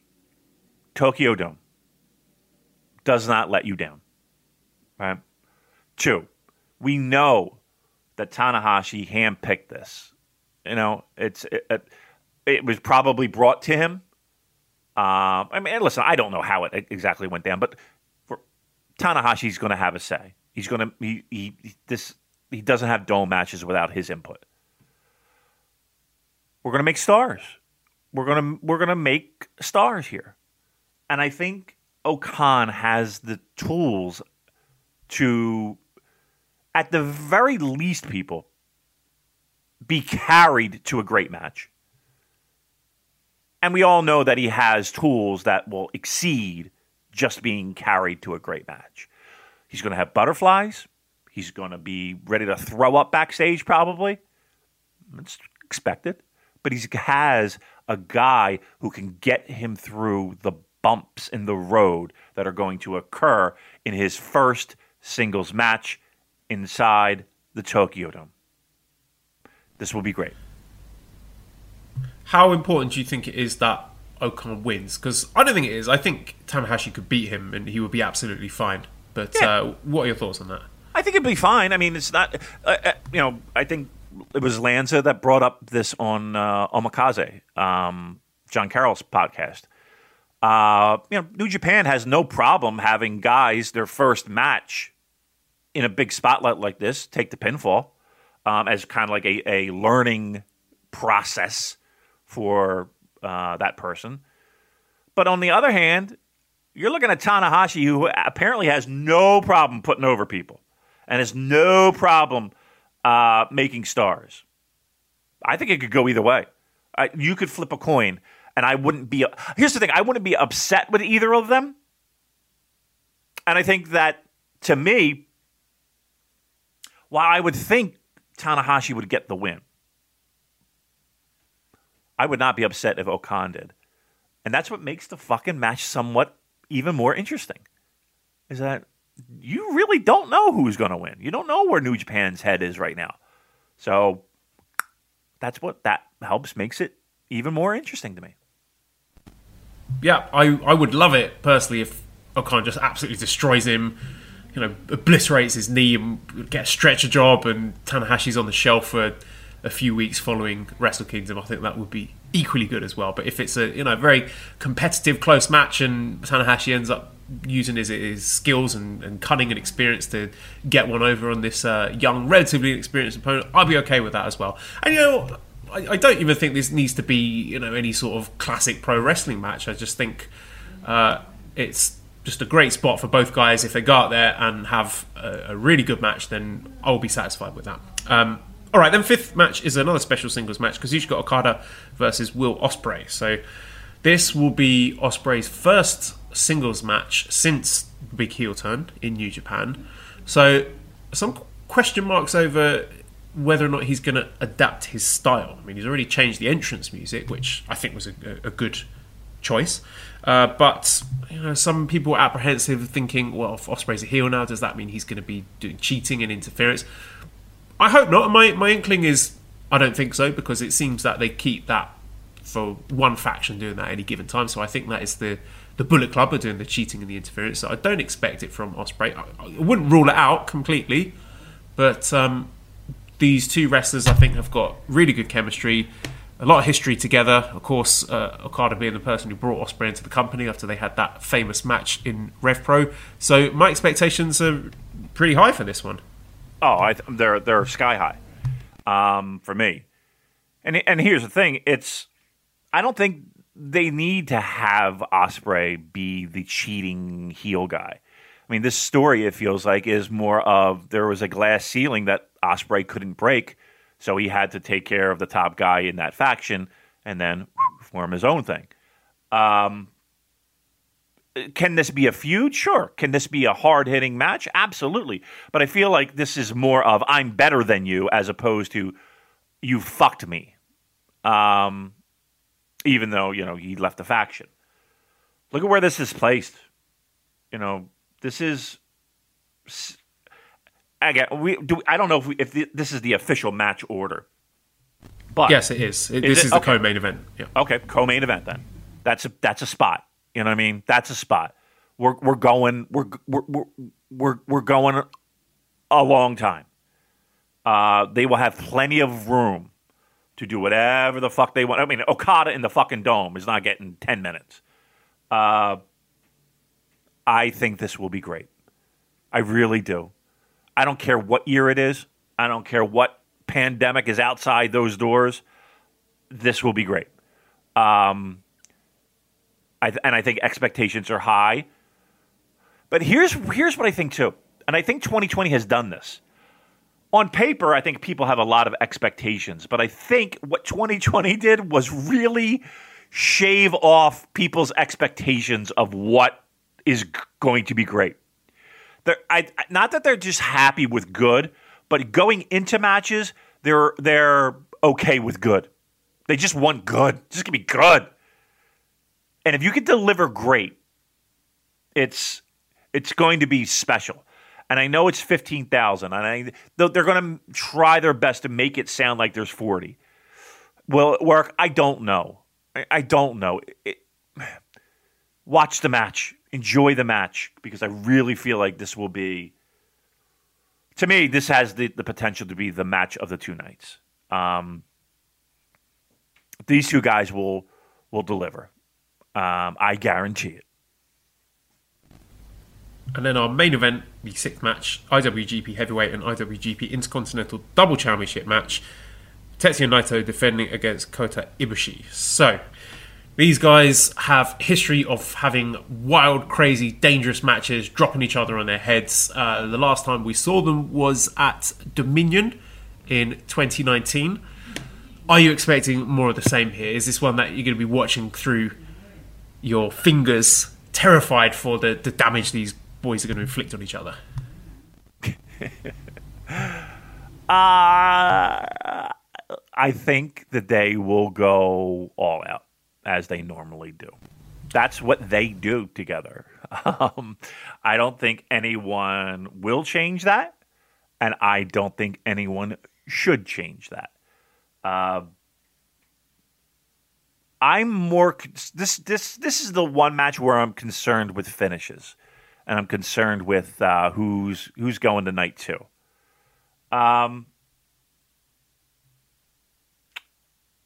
Tokyo Dome, does not let you down. Right? Two, we know that Tanahashi handpicked this. You know, it's it, it, it was probably brought to him. Uh, I mean, listen, I don't know how it exactly went down, but for, Tanahashi's going to have a say. He's going to he, he this he doesn't have dome matches without his input. We're going to make stars. We're going to we're going to make stars here, and I think O-Khan has the tools to at the very least, people, be carried to a great match. And we all know that he has tools that will exceed just being carried to a great match. He's going to have butterflies. He's going to be ready to throw up backstage, probably. It's expected. But he has a guy who can get him through the bumps in the road that are going to occur in his first singles match inside the Tokyo Dome. This will be great. How important do you think it is that O-Khan wins? Because I don't think it is. I think Tanahashi could beat him and he would be absolutely fine. But yeah. uh, what are your thoughts on that? I think it'd be fine. I mean, it's not. Uh, uh, you know, I think it was Lanza that brought up this on uh, Omakase, um, John Carroll's podcast. Uh, you know, New Japan has no problem having guys their first match in a big spotlight like this, take the pinfall um, as kind of like a, a learning process for uh, that person. But on the other hand, you're looking at Tanahashi, who apparently has no problem putting over people and has no problem uh, making stars. I think it could go either way. I, you could flip a coin, and I wouldn't be. Here's the thing: I wouldn't be upset with either of them. And I think that to me, while I would think Tanahashi would get the win, I would not be upset if O-Khan did. And that's what makes the fucking match somewhat even more interesting. Is that you really don't know who's going to win. You don't know where New Japan's head is right now. So that's what that helps makes it even more interesting to me. Yeah, I, I would love it personally if O-Khan just absolutely destroys him you know, obliterates his knee and get a stretcher job, and Tanahashi's on the shelf for a few weeks following Wrestle Kingdom, I think that would be equally good as well. But if it's a you know very competitive, close match and Tanahashi ends up using his, his skills and, and cunning and experience to get one over on this uh, young, relatively inexperienced opponent, I'd be okay with that as well. And you know, I, I, don't even think this needs to be you know any sort of classic pro wrestling match. I just think uh, it's just a great spot for both guys. If they go out there and have a, a really good match, then I'll be satisfied with that. Um, all right, then fifth match is another special singles match because you've got Okada versus Will Ospreay. So this will be Ospreay's first singles match since the big heel turn in New Japan. So some question marks over whether or not he's going to adapt his style. I mean, he's already changed the entrance music, which I think was a, a good choice. Uh, but you know, some people are apprehensive, thinking, well, if Ospreay's a heel now, does that mean he's going to be doing cheating and interference? I hope not. My my inkling is I don't think so because it seems that they keep that for one faction doing that at any given time. So I think that is the the Bullet Club are doing the cheating and the interference. So I don't expect it from Ospreay. I, I wouldn't rule it out completely, but um, these two wrestlers I think have got really good chemistry. A lot of history together. Of course, uh, Okada being the person who brought Ospreay into the company after they had that famous match in Rev Pro. So my expectations are pretty high for this one. Oh, I, they're they're sky high um, for me. And and here's the thing: it's I don't think they need to have Ospreay be the cheating heel guy. I mean, this story it feels like is more of there was a glass ceiling that Ospreay couldn't break, so he had to take care of the top guy in that faction and then form his own thing. Um, can this be a feud? Sure. Can this be a hard hitting match? Absolutely. But I feel like this is more of I'm better than you as opposed to you fucked me. Um, even though, you know, he left the faction. Look at where this is placed. You know, this is. Again, we do. I don't know if, we, if the, this is the official match order, but yes, it is. It, is this it? is the okay. co-main event. Yeah. Okay, co-main event then. That's a that's a spot. You know what I mean? That's a spot. We're we're going we're we're we're we're going a long time. Uh, they will have plenty of room to do whatever the fuck they want. I mean, Okada in the fucking dome is not getting ten minutes. Uh, I think this will be great. I really do. I don't care what year it is. I don't care what pandemic is outside those doors. This will be great. Um, I th- and I think expectations are high. But here's here's what I think too, and I think 2020 has done this. On paper, I think people have a lot of expectations, but I think what 2020 did was really shave off people's expectations of what is g- going to be great. They're, I, not that they're just happy with good, but going into matches, they're they're okay with good. They just want good. Just give me good. And if you can deliver great, it's it's going to be special. And I know it's fifteen thousand, and I they're going to try their best to make it sound like there's forty. Will it work? I don't know. I, I don't know. It, <sighs> watch the match, enjoy the match, because I really feel like this will be. To me, this has the, the potential to be the match of the two nights. Um, these two guys will will deliver. Um, I guarantee it. And then our main event, the sixth match, IWGP Heavyweight and IWGP Intercontinental Double Championship match. Tetsuya Naito defending against Kota Ibushi. So, these guys have history of having wild, crazy, dangerous matches, dropping each other on their heads. Uh, the last time we saw them was at Dominion in 2019. Are you expecting more of the same here? Is this one that you're going to be watching through your fingers, terrified for the, the damage these boys are going to inflict on each other? <laughs> uh, I think that they will go all out as they normally do. That's what they do together. <laughs> Um, I don't think anyone will change that, and I don't think anyone should change that. Uh, I'm more this this this is the one match where I'm concerned with finishes, and I'm concerned with uh, who's who's going to night two. Um,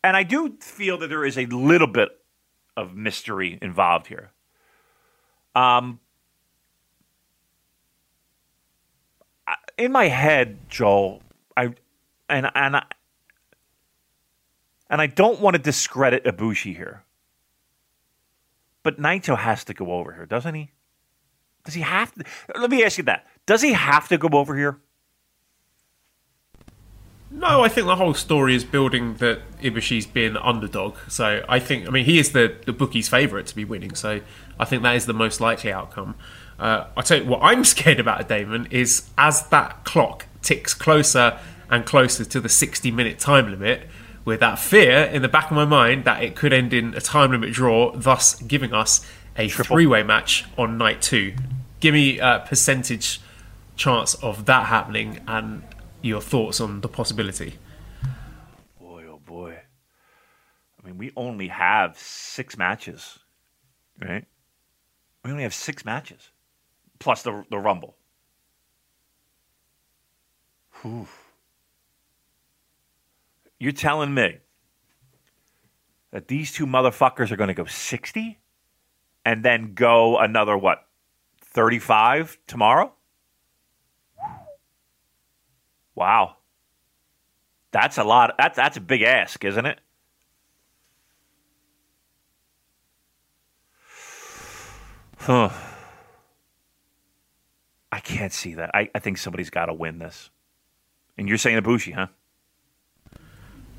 and I do feel that there is a little bit of mystery involved here. Um, in my head, Joel, I and and I, and I don't want to discredit Ibushi here, but Naito has to go over here, doesn't he? Does he have to? Let me ask you that: Does he have to go over here? No, I think the whole story is building that Ibushi's been underdog. So I think, I mean, he is the, the bookie's favourite to be winning. So I think that is the most likely outcome. Uh, I tell you what, I'm <laughs> scared about, Damon, is as that clock ticks closer and closer to the 60 minute time limit, with that fear in the back of my mind that it could end in a time limit draw, thus giving us a three way match on night two. Give me a percentage chance of that happening and your thoughts on the possibility. Boy, oh boy. I mean, we only have six matches, right? We only have six matches, plus the the Rumble. Whew. You're telling me that these two motherfuckers are going to go 60 and then go another, what, 35 tomorrow? Wow. That's a lot. That's, that's a big ask, isn't it? Huh. I can't see that. I, I think somebody's got to win this. And you're saying Ibushi, huh?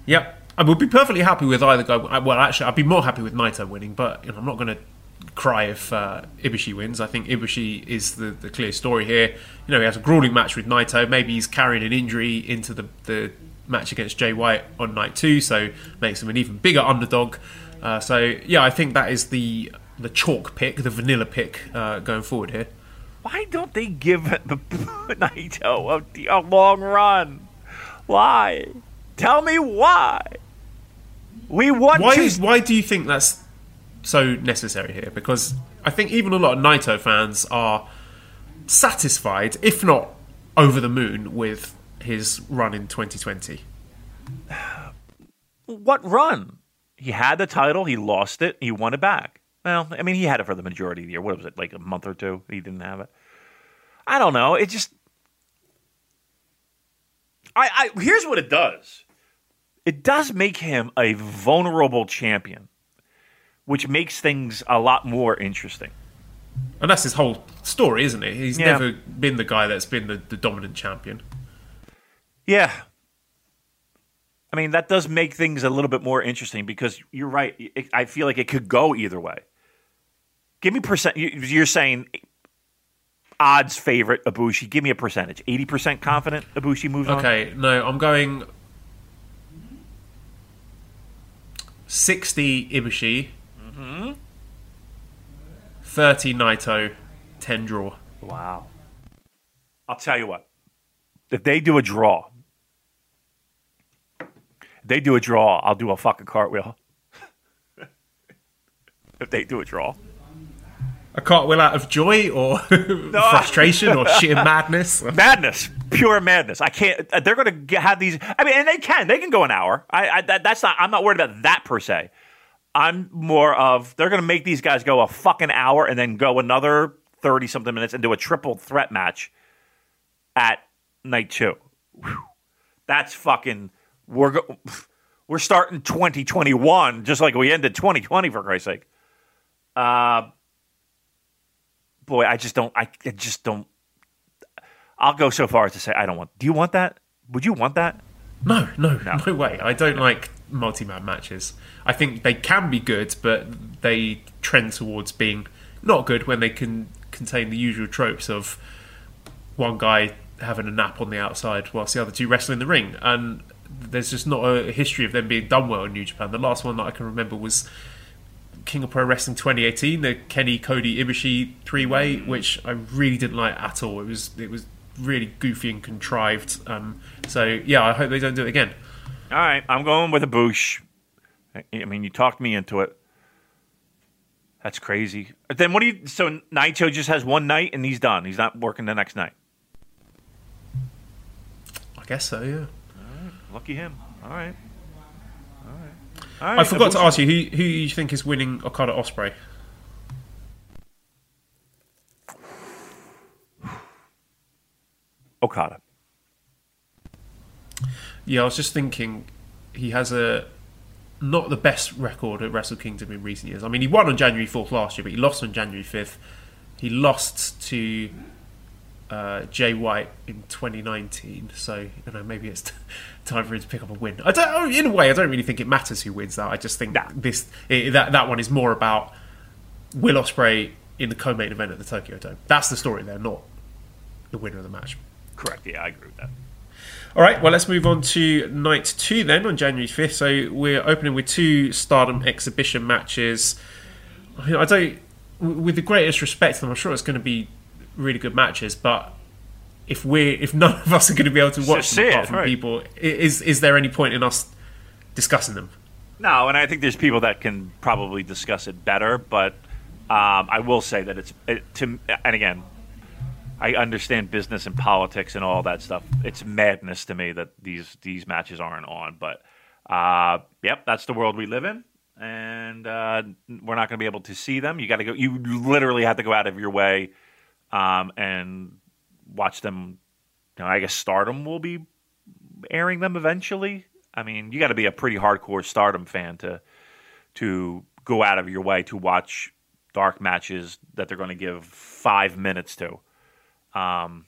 Yep. I would be perfectly happy with either guy. Well, actually, I'd be more happy with Naito winning, but you know, I'm not going to cry if uh, Ibushi wins. I think Ibushi is the, the clear story here. You know, he has a grueling match with Naito. Maybe he's carrying an injury into the, the match against Jay White on night two, so makes him an even bigger underdog. Uh, so yeah, I think that is the the chalk pick, the vanilla pick uh, going forward here. Why don't they give <laughs> the <laughs> Naito a, a long run? Why? Tell me why. We want Why to. is, why do you think that's so necessary here? Because I think even a lot of Naito fans are satisfied, if not over the moon, with his run in 2020. what run? He had the title. He lost it. He won it back. Well, I mean, he had it for the majority of the year. What was it, like a month or two? He didn't have it. I don't know. It just. I, I here's what it does. It does make him a vulnerable champion, which makes things a lot more interesting. And that's his whole story, isn't it? He's Yeah. never been the guy that's been the, the dominant champion. Yeah. I mean, that does make things a little bit more interesting because you're right. It, I feel like it could go either way. Give me percent. you- You're saying odds favorite Ibushi. Give me a percentage. Eighty percent confident Ibushi moves on. Okay, no, I'm going 60 Ibushi, 30 Naito, 10 draw. Wow. I'll tell you what. If they do a draw, if they do a draw, I'll do a fucking cartwheel. <laughs> if they do a draw. A cartwheel out of joy or <laughs> frustration or sheer <laughs> madness? madness, pure madness. I can't. They're going to have these. I mean, and they can. They can go an hour. I, I that, that's not. I'm not worried about that per se. I'm more of they're going to make these guys go a fucking hour and then go another thirty something minutes and do a triple threat match at night two. Whew. That's fucking. We're go, <sighs> we're starting 2021 just like we ended 2020 for Christ's sake. Uh, boy, I just don't. I, I just don't. I'll go so far as to say I don't want. Do you want that? Would you want that? No, no, no, way. I don't like multi-man matches. I think they can be good, but they trend towards being not good when they can contain the usual tropes of one guy having a nap on the outside whilst the other two wrestle in the ring. And there's just not a history of them being done well in New Japan. The last one that I can remember was King of Pro Wrestling 2018, the Kenny Cody Ibushi three way, which I really didn't like at all. It was it was really goofy and contrived. Um, so yeah, I hope they don't do it again. All right, I'm going with a Boosh. I mean, you talked me into it. That's crazy. Then what do you? So Naito just has one night and he's done. He's not working the next night. I guess so. Yeah. Lucky him. All right. I forgot to ask you who who you think is winning Okada Ospreay. Okada. Yeah, I was just thinking he has a not the best record at Wrestle Kingdom in recent years. I mean, he won on January 4th last year, but he lost on January 5th. He lost to uh, Jay White in 2019, so you know maybe it's <laughs> time for him to pick up a win. I don't. Oh, in a way, I don't really think it matters who wins that. I just think Nah. this it, that that one is more about Will Ospreay in the co-main event at the Tokyo Dome. That's the story there, not the winner of the match. Correct. Yeah, I agree with that. All right, well, let's move on to night two then on January 5th. So we're opening with two Stardom exhibition matches. I mean, I don't, with the greatest respect to them, I'm sure it's going to be really good matches, but if we're if none of us are going to be able to watch them apart it, from right. people, is is there any point in us discussing them? No, and I think there's people that can probably discuss it better, but um, I will say that it's it, to and again, I understand business and politics and all that stuff. It's madness to me that these these matches aren't on, but uh, yep, that's the world we live in, and uh, we're not going to be able to see them. You got to go. You literally have to go out of your way um, and watch them. You know, I guess Stardom will be airing them eventually. I mean, you got to be a pretty hardcore Stardom fan to to go out of your way to watch dark matches that they're going to give five minutes to. Um,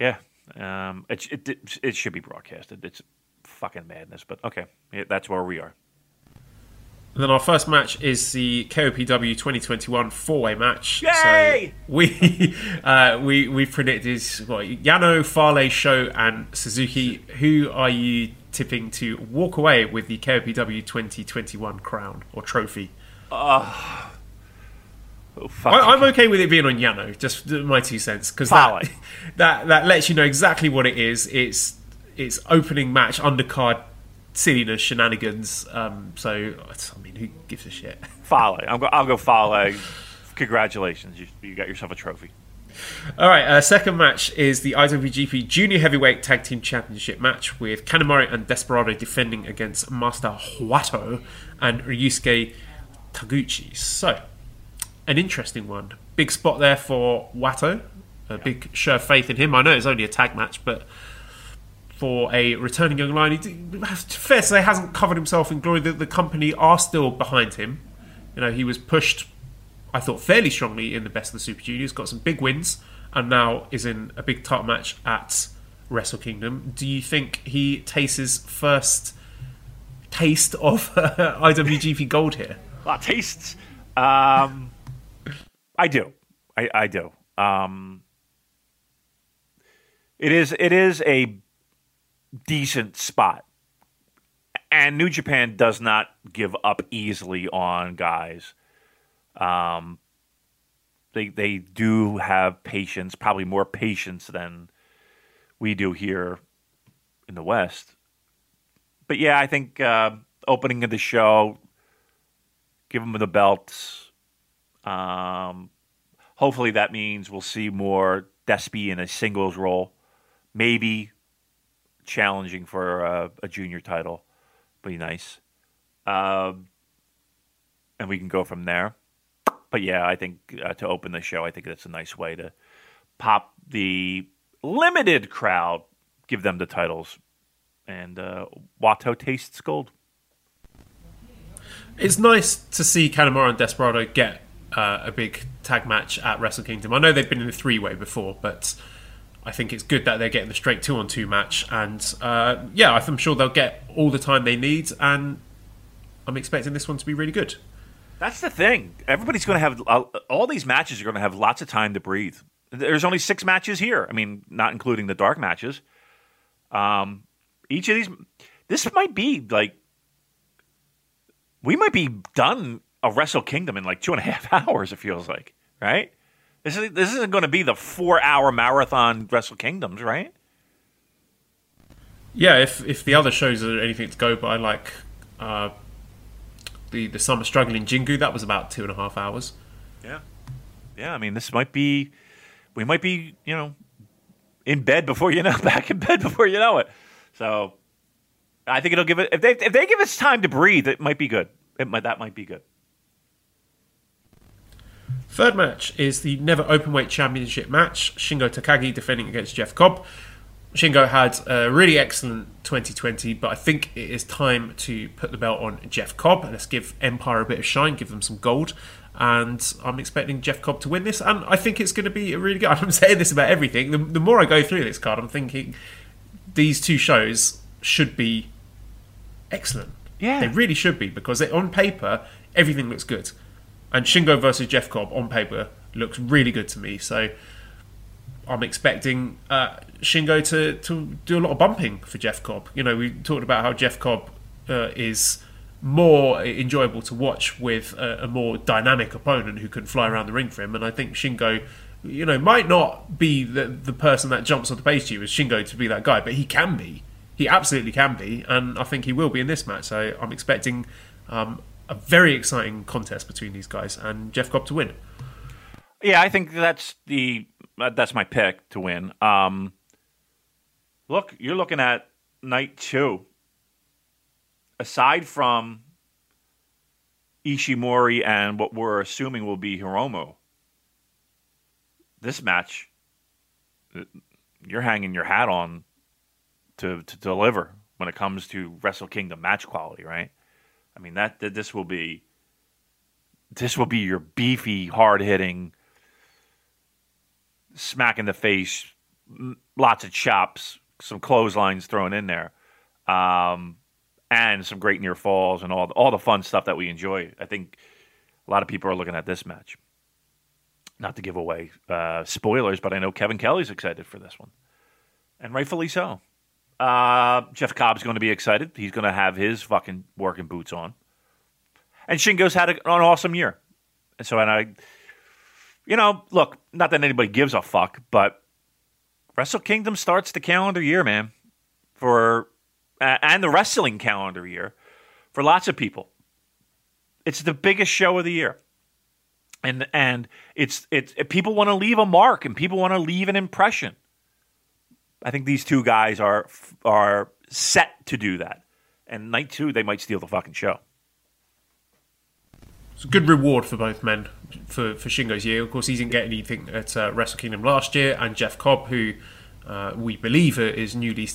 yeah, um, it, it it it should be broadcasted. It's fucking madness, but okay, yeah, that's where we are. And then our first match is the KOPW 2021 four-way match. Yay! So we <laughs> uh, we we predicted what Yano, Fale, Sho, and Suzuki. Who are you tipping to walk away with the KOPW 2021 crown or trophy? Oh. I, I'm okay with it being on Yano. Just my two cents because that, <laughs> that that lets you know exactly what it is. It's it's opening match undercard silliness shenanigans. Um, so I mean, who gives a shit? <laughs> Fale. I'll go. I'll go Fale. Congratulations, you, you got yourself a trophy. All right, uh, second match is the IWGP Junior Heavyweight Tag Team Championship match with Kanemaru and Desperado defending against Master Wato and Ryusuke Taguchi. So, an interesting one. Big spot there for Wato. A big show of faith in him. I know it's only a tag match, but for a returning young lion, he fair to say hasn't covered himself in glory. The, the company are still behind him. You know, he was pushed I thought fairly strongly in the best of the Super Juniors, got some big wins, and now is in a big title match at Wrestle Kingdom. Do you think he tastes his first taste of <laughs> IWGP Gold here? Of tastes. Um, I do. I, I do. Um, it is. It is a decent spot, and New Japan does not give up easily on guys. Um, they they do have patience, probably more patience than we do here in the West. But yeah, I think uh, opening of the show, give them the belts. Um, hopefully, that means we'll see more Despy in a singles role, maybe challenging for a, a junior title. Be nice, um, and we can go from there. But yeah, I think uh, to open the show, I think that's a nice way to pop the limited crowd, give them the titles, and uh, Wato tastes gold. It's nice to see Kanemaru and Desperado get uh, a big tag match at Wrestle Kingdom. I know they've been in a three way before, but I think it's good that they're getting the straight two on two match. And uh, yeah, I'm sure they'll get all the time they need, and I'm expecting this one to be really good. That's the thing. Everybody's going to have uh, all these matches are going to have lots of time to breathe. There's only six matches here. I mean, not including the dark matches. Um, each of these, this might be like, we might be done a Wrestle Kingdom in like two and a <laughs> half hours. It feels like, right? This is this isn't going to be the four hour marathon Wrestle Kingdoms, right? Yeah, if if the other shows are anything to go by, like uh, the the summer struggle in Jingu, that was about two and a half hours. Yeah, yeah. I mean, this might be, we might be, you know, in bed before you know, <laughs> back in bed before you know it. So, I think it'll give it if they if they give us time to breathe, it might be good. It might that might be good. Third match is the Never Openweight Championship match. Shingo Takagi defending against Jeff Cobb. Shingo had a really excellent 2020, but I think it is time to put the belt on Jeff Cobb. Let's give Empire a bit of shine, give them some gold. And I'm expecting Jeff Cobb to win this, and I think it's going to be a really good. <laughs> I'm saying this about everything. The, the more I go through this card, I'm thinking these two shows should be excellent. Yeah. They really should be because they, on paper, everything looks good. And Shingo versus Jeff Cobb on paper looks really good to me. So I'm expecting uh, Shingo to, to do a lot of bumping for Jeff Cobb. You know, we talked about how Jeff Cobb uh, is more enjoyable to watch with a, a, more dynamic opponent who can fly around the ring for him. And I think Shingo, you know, might not be the, the person that jumps on the page to you as Shingo to be that guy, but he can be. He absolutely can be, and I think he will be in this match. So I'm expecting um, a very exciting contest between these guys and Jeff Cobb to win. Yeah, I think that's the that's my pick to win. Um, look, you're looking at night two. Aside from Ishimori and what we're assuming will be Hiromu, this match, you're hanging your hat on to to deliver when it comes to Wrestle Kingdom match quality, right? I mean that, that this will be this will be your beefy, hard hitting, smack in the face, lots of chops, some clotheslines thrown in there, um, and some great near falls and all the, all the fun stuff that we enjoy. I think a lot of people are looking at this match. Not to give away uh, spoilers, but I know Kevin Kelly's excited for this one, and rightfully so. Uh, Jeff Cobb's going to be excited. He's going to have his fucking working boots on. And Shingo's had an awesome year. And so, and I, you know, look, not that anybody gives a fuck, but Wrestle Kingdom starts the calendar year, man, for, uh, and the wrestling calendar year for lots of people. It's the biggest show of the year. And, and it's, it's, people want to leave a mark and people want to leave an impression. I think these two guys are are set to do that. And night two, they might steal the fucking show. It's a good reward for both men for, for Shingo's year. Of course, he didn't get anything at uh, Wrestle Kingdom last year, and Jeff Cobb, who uh, we believe is newly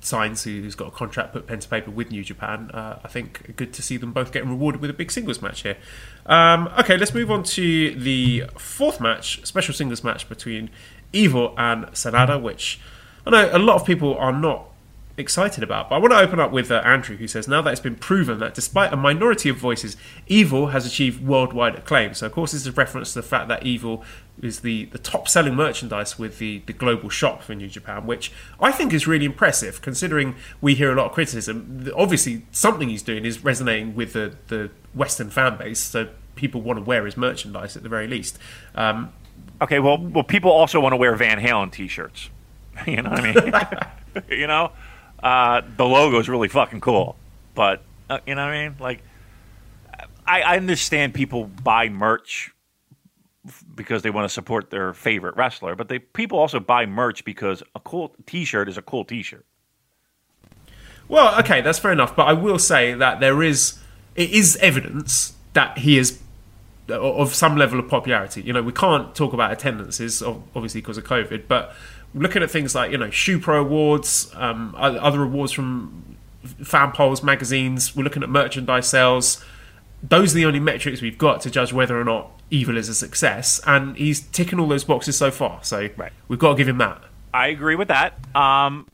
signed, who's got a contract put pen to paper with New Japan. Uh, I think good to see them both getting rewarded with a big singles match here. Um, okay, let's move on to the fourth match, special singles match between Evil and Sanada, which I know a lot of people are not excited about. But I want to open up with uh, Andrew, who says, Now that it's been proven that despite a minority of voices, Evil has achieved worldwide acclaim. So, of course, this is a reference to the fact that Evil is the, the top selling merchandise with the, the global shop for New Japan, which I think is really impressive considering we hear a lot of criticism. Obviously, something he's doing is resonating with the, the Western fan base, so people want to wear his merchandise at the very least. Um, okay, well, well, people also want to wear Van Halen t shirts. <laughs> You know what I mean? <laughs> you know, uh, the logo is really fucking cool, but uh, you know what I mean? Like, I, I understand people buy merch because they want to support their favorite wrestler, but they people also buy merch because a cool T-shirt is a cool T-shirt. Well, okay, that's fair enough, but I will say that there is it is evidence that he is of some level of popularity. You know, we can't talk about attendances, obviously because of COVID, but looking at things like you know Shoe Pro awards, um, other awards from fan polls, magazines. We're looking at merchandise sales. Those are the only metrics we've got to judge whether or not Evil is a success, and he's ticking all those boxes so far. So right. we've got to give him that. I agree with that. Um,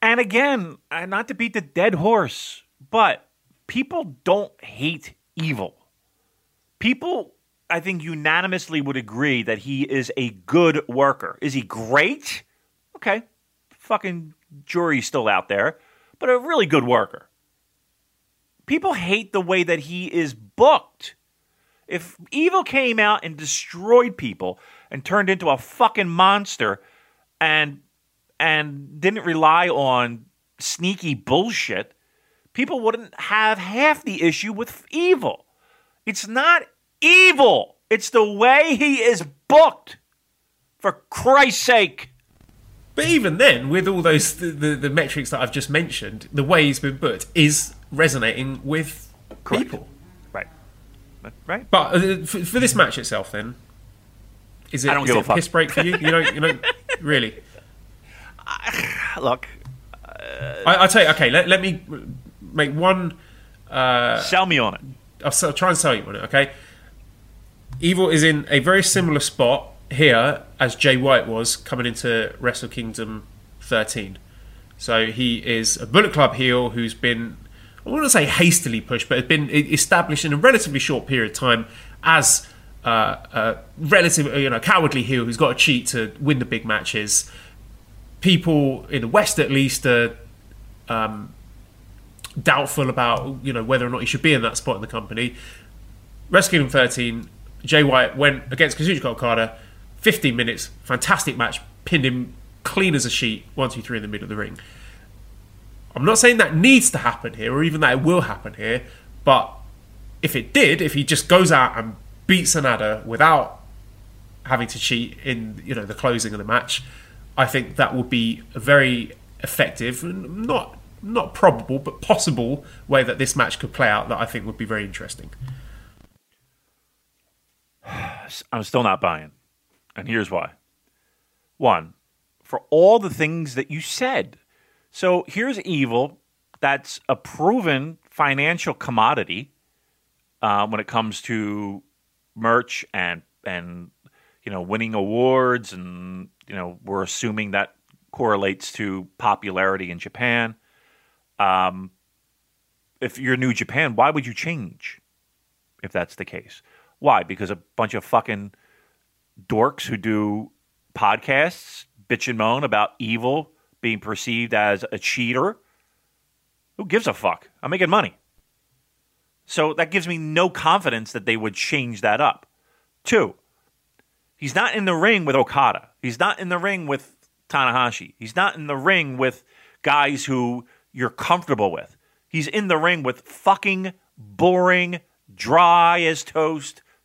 and again, uh, not to beat the dead horse, but people don't hate Evil. People I think unanimously would agree that he is a good worker. Is he great? Okay. Fucking jury's still out there, but a really good worker. People hate the way that he is booked. If Evil came out and destroyed people and turned into a fucking monster and and didn't rely on sneaky bullshit, people wouldn't have half the issue with Evil. It's not evil. It's the way he is booked. For Christ's sake. But even then, with all those the, the, the metrics that I've just mentioned, the way he's been booked is resonating with Correct. people. Right. Right. But uh, for, for this match itself, then, is it, is it a piss break for you? You know, you know, <laughs> really. Ah, look, uh, I, I tell you, okay. Let, let me make one. Uh, sell me on it. I'll, I'll try and sell you on it. Okay. Evil is in a very similar spot here as Jay White was coming into Wrestle Kingdom 13. So he is a Bullet Club heel who's been, I wouldn't say hastily pushed, but has been established in a relatively short period of time as uh, a relative, you know, cowardly heel who's got to cheat to win the big matches. People in the West, at least, are um, doubtful about you know whether or not he should be in that spot in the company. Wrestle Kingdom 13, Jay White went against Kazuchika Okada, 15 minutes, fantastic match, pinned him clean as a sheet, one, two, three in the middle of the ring. I'm not saying that needs to happen here, or even that it will happen here, but if it did, if he just goes out and beats Sanada without having to cheat in you know the closing of the match, I think that would be a very effective, and not not probable, but possible way that this match could play out that I think would be very interesting. I'm still not buying. And here's why. One, for all the things that you said. So here's evil that's a proven financial commodity uh, when it comes to merch and and you know winning awards and you know we're assuming that correlates to popularity in Japan. Um, if you're New Japan, why would you change? If that's the case, why? Because a bunch of fucking dorks who do podcasts bitch and moan about evil being perceived as a cheater. Who gives a fuck? I'm making money. So that gives me no confidence that they would change that up. Two, he's not in the ring with Okada. He's not in the ring with Tanahashi. He's not in the ring with guys who you're comfortable with. He's in the ring with fucking boring, dry as toast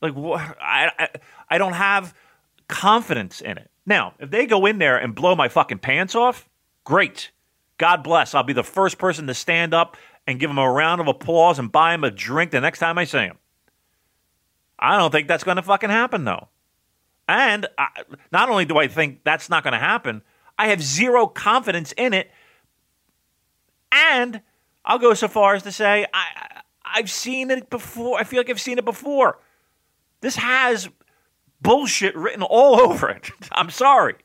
Like I, I I don't have confidence in it. Now, if they go in there and blow my fucking pants off, great. God bless. I'll be the first person to stand up and give them a round of applause and buy them a drink the next time I see them. I don't think that's going to fucking happen though. And I, not only do I think that's not going to happen, I have zero confidence in it. And I'll go so far as to say I I've seen it before. I feel like I've seen it before. This has bullshit written all over it. <laughs> I'm sorry.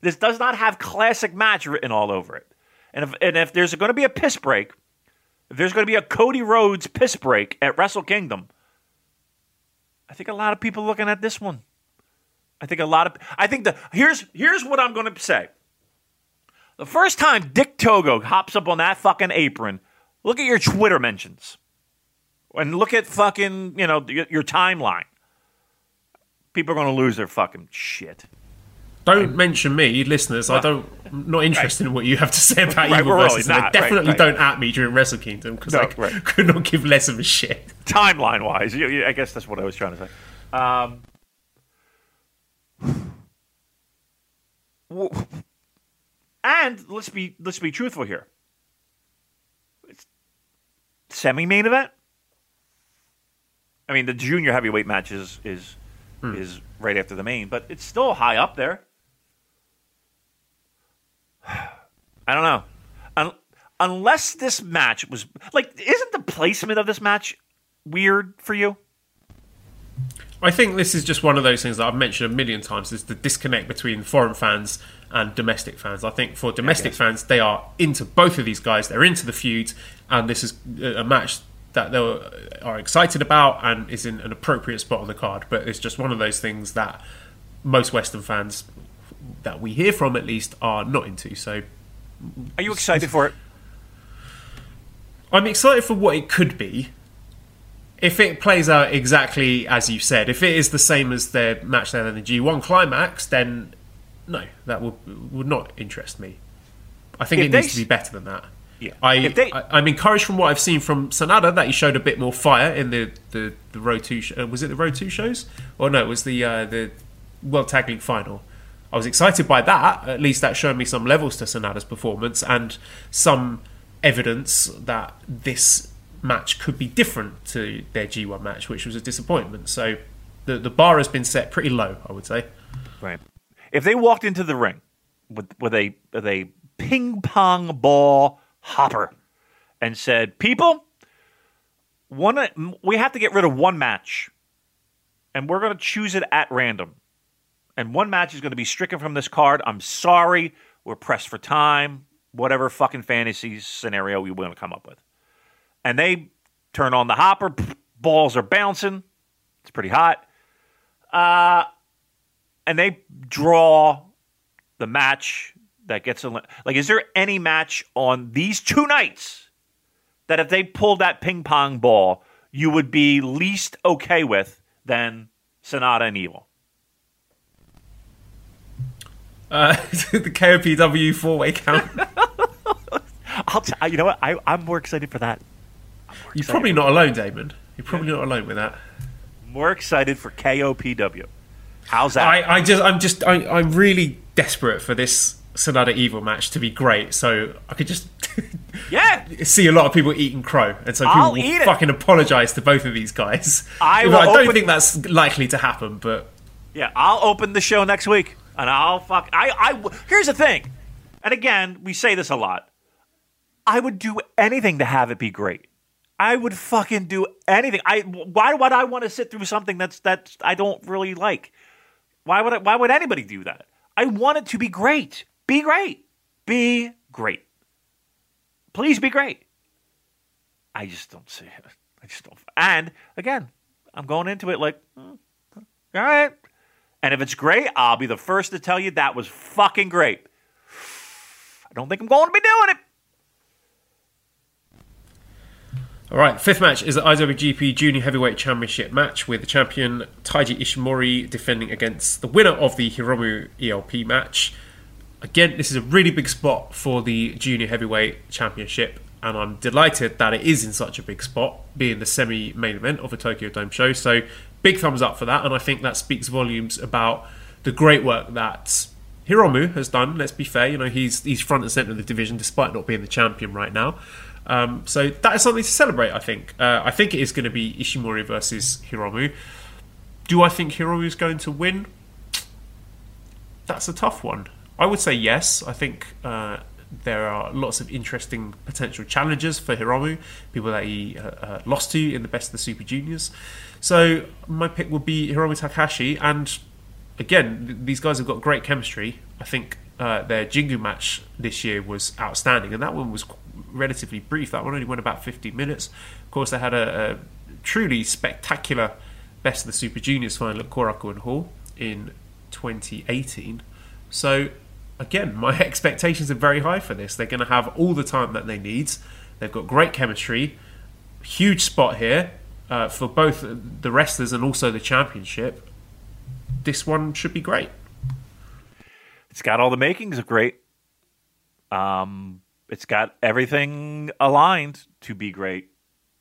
This does not have classic match written all over it. And if, and if there's going to be a piss break, if there's going to be a Cody Rhodes piss break at Wrestle Kingdom, I think a lot of people looking at this one. I think a lot of I think the here's here's what I'm going to say. The first time Dick Togo hops up on that fucking apron, look at your Twitter mentions. And look at fucking, you know, your, your timeline people are going to lose their fucking shit. Don't mention me, listeners. I don't. I'm not interested in what you have to say about Right, Evil versus. really not, definitely right, right. don't at me during Wrestle Kingdom because No, I right. <laughs> could not give less of a shit. Timeline wise, you- you- I guess that's what I was trying to say. Um, and let's be let's be truthful here. It's semi-main event. I mean, the junior heavyweight match is is, Hmm. is right after the main, but it's still high up there. <sighs> I don't know. Un- unless this match was like, isn't the placement of this match weird for you? I think this is just one of those things that I've mentioned a million times: is the disconnect between foreign fans and domestic fans. I think for domestic fans, they are into both of these guys. They're into the feud, and this is a match that they are excited about and is in an appropriate spot on the card. But it's just one of those things that most Western fans that we hear from, at least, are not into. So Are you excited for it? I'm excited for what it could be. If it plays out exactly as you said, if it is the same as their match there in the G1 climax, then no, that would would not interest me. I think If it they needs to be better than that. Yeah. I, they- I I'm encouraged from what I've seen from Sanada that he showed a bit more fire in the the, the Road Two. Sh- uh, was it the row Two shows? Or no, it was the uh, the World Tag League final. I was excited by that. At least that showed me some levels to Sanada's performance and some evidence that this match could be different to their G1 match, which was a disappointment. So the the bar has been set pretty low, I would say. Right. If they walked into the ring with with a with a ping pong ball hopper and said, "People, one we have to get rid of one match, and we're going to choose it at random, and one match is going to be stricken from this card. I'm sorry, we're pressed for time. Whatever fucking fantasy scenario we want to come up with." And they turn on the hopper. <laughs> Balls are bouncing. It's pretty hot. Uh, and they draw the match that gets a like is there any match on these two nights that if they pulled that ping pong ball you would be least okay with than Sanada and Evil? Uh, <laughs> the KOPW four way count. <laughs> I'll t- you know what? I, I'm more excited for that. You're probably not alone, Damon. You're probably not alone with that. more excited for KOPW how's that? I, I just, I'm just, I, I'm really desperate for this Sanada Evil match to be great, so I could just <laughs> yeah <laughs> see a lot of people eating crow, and so people I'll will eat it. fucking apologise to both of these guys. I I don't open- think that's likely to happen, but Yeah, I'll open the show next week, and I'll fuck. I, I. Here's the thing, and again, we say this a lot. I would do anything to have it be great. I would fucking do anything. I. Why would I want to sit through something that's that's I don't really like? Why would I, why would anybody do that? I want it to be great. Be great. Be great. Please be great. I just don't see it. I just don't. And again, I'm going into it like, hmm, all right. And if it's great, I'll be the first to tell you that was fucking great. I don't think I'm going to be doing it. All right, fifth match is the IWGP Junior Heavyweight Championship match with the champion Taiji Ishimori defending against the winner of the Hiromu ELP match. Again, this is a really big spot for the Junior Heavyweight Championship, and I'm delighted that it is in such a big spot, being the semi main event of a Tokyo Dome show. So, big thumbs up for that, and I think that speaks volumes about the great work that Hiromu has done. Let's be fair, you know he's he's front and center of the division despite not being the champion right now. Um, so that is something to celebrate. I think. Uh, I think it is going to be Ishimori versus Hiromu. Do I think Hiromu is going to win? That's a tough one. I would say yes. I think uh, there are lots of interesting potential challenges for Hiromu, people that he uh, uh, lost to in the best of the Super Juniors. So my pick would be Hiromu Takahashi, and again, th- these guys have got great chemistry. I think uh, their Jingu match this year was outstanding, and that one was relatively brief. That one only went about 15 minutes. Of course, they had a, a truly spectacular Best of the Super Juniors final at Korakuen Hall in 2018. So, again, my <laughs> expectations are very high for this. They're going to have all the time that they need. They've got great chemistry, huge spot here uh, for both the wrestlers and also the championship. This one should be great. It's got all the makings of great. Um, it's got everything aligned to be great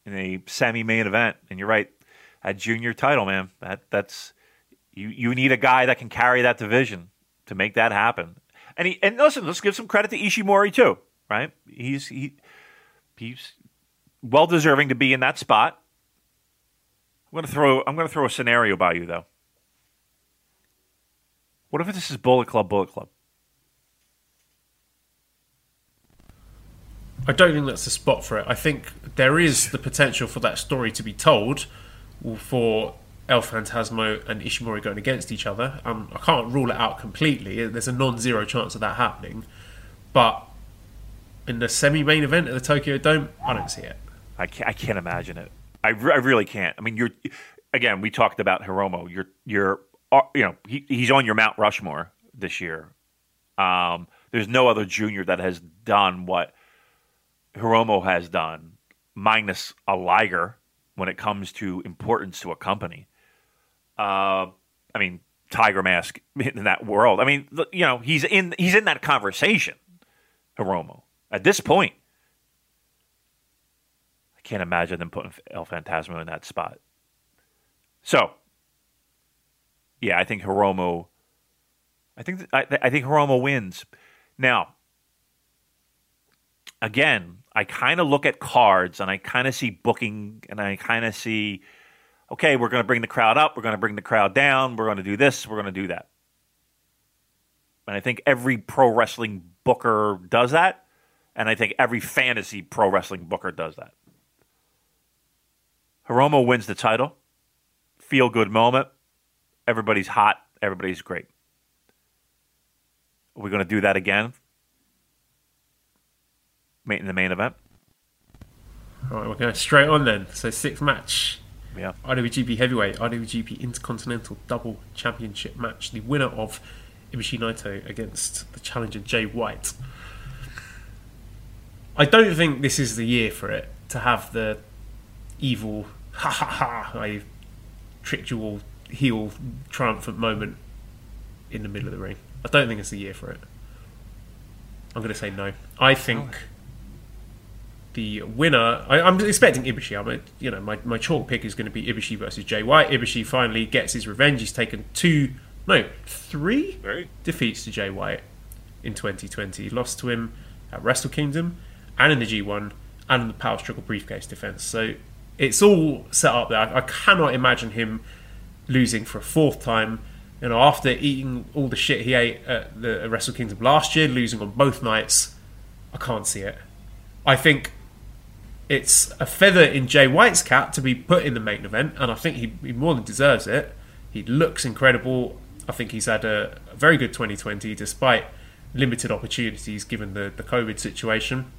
in a semi-main event. And you're right, a junior title, man. That that's you. You need a guy that can carry that division to make that happen. And he and listen, let's give some credit to Ishimori too. Right? He's he he's well deserving to be in that spot. I'm gonna throw I'm gonna throw a scenario by you though. What if this is Bullet Club, Bullet Club? I don't think that's the spot for it. I think there is the potential for that story to be told for El Phantasmo and Ishimori going against each other. Um, I can't rule it out completely. There's a non-zero chance of that happening, but in the semi-main event at the Tokyo Dome, I don't see it. I can't, I can't imagine it. I, re- I really can't. I mean, you're again. We talked about Hiromu. You're you're uh, you know he, he's on your Mount Rushmore this year. Um, there's no other junior that has done what Hiromu has done, minus a Liger when it comes to importance to a company. Uh, I mean, Tiger Mask in that world. I mean, you know, he's in he's in that conversation. Hiromu at this point. I can't imagine them putting El Phantasmo in that spot. So, yeah, I think Hiromu. I think I, I think Hiromu wins. Now, again, I kind of look at cards and I kind of see booking and I kind of see, okay, we're going to bring the crowd up, we're going to bring the crowd down, we're going to do this, we're going to do that. And I think every pro wrestling booker does that. And I think every fantasy pro wrestling booker does that. Hiromu wins the title. Feel good moment. Everybody's hot. Everybody's great. Are we going to do that again in the main event? All right, we're going straight on then. So sixth match, Yeah. IWGP Heavyweight, IWGP Intercontinental Double Championship match. The winner of Ibushi Naito against the challenger Jay White. I don't think this is the year for it to have the evil <laughs> ha ha ha I tricked you all heel triumphant moment in the middle of the ring. I don't think it's the year for it. I'm going to say no. I think the winner. I, I'm expecting Ibushi. I'm a, you know, my, my chalk pick is going to be Ibushi versus Jay White. Ibushi finally gets his revenge. He's taken two, no, three defeats to Jay White in 2020. He lost to him at Wrestle Kingdom and in the G1 and in the Power Struggle briefcase defense. So it's all set up there. I, I cannot imagine him losing for a fourth time. You know, after eating all the shit he ate at the at Wrestle Kingdom last year, losing on both nights, I can't see it. I think it's a feather in Jay White's cap to be put in the main event, and I think he, he more than deserves it. He looks incredible. I think he's had a, a very good 2020 despite limited opportunities given the, the COVID situation.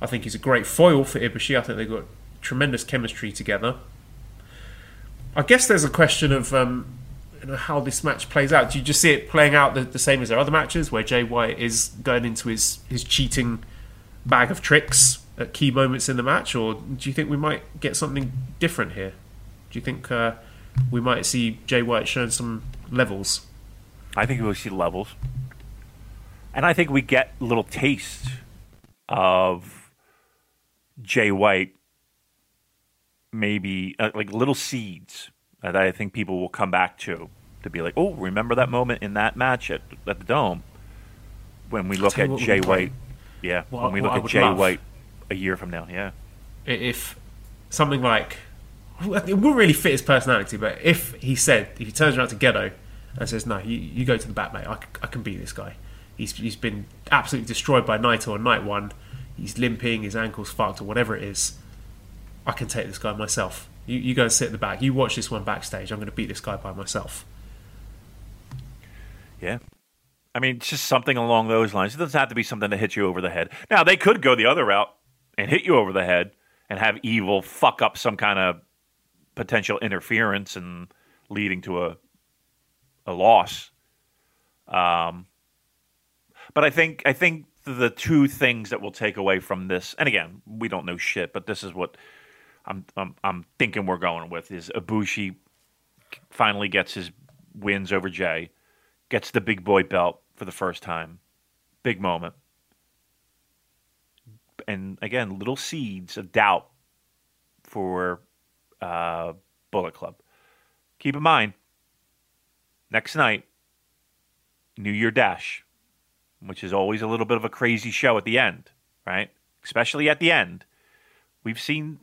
I think he's a great foil for Ibushi. I think they've got tremendous chemistry together. I guess there's a question of um, you know, how this match plays out. Do you just see it playing out the, the same as their other matches, where Jay White is going into his, his cheating bag of tricks at key moments in the match, or do you think we might get something different here? Do you think uh, we might see Jay White showing some levels? I think we'll see levels. And I think we get a little taste of Jay White, maybe uh, like little seeds that I think people will come back to to be like, oh, remember that moment in that match at, at the Dome when we look at Jay White. Yeah, What- when we look at Jay love- White a year from now. Yeah, if something like it wouldn't really fit his personality, but if he said if he turns around to Gedo and says, "No, you, you go to the back, mate. I, I can beat this guy. He's he's been absolutely destroyed by Naito on night one. He's limping, his ankle's fucked, or whatever it is. I can take this guy myself. You you go and sit in the back. You watch this one backstage. I'm going to beat this guy by myself." yeah. I mean, it's just something along those lines. It doesn't have to be something that hits you over the head. Now they could go the other route and hit you over the head and have evil fuck up some kind of potential interference and leading to a a loss. Um, but I think I think the two things that we'll take away from this, and again, we don't know shit, but this is what I'm I'm, I'm thinking we're going with is Ibushi finally gets his wins over Jay, gets the big boy belt for the first time, big moment, and again, little seeds of doubt for uh, Bullet Club. Keep in mind, next night, New Year Dash, which is always a little bit of a crazy show at the end, right? Especially at the end. We've seen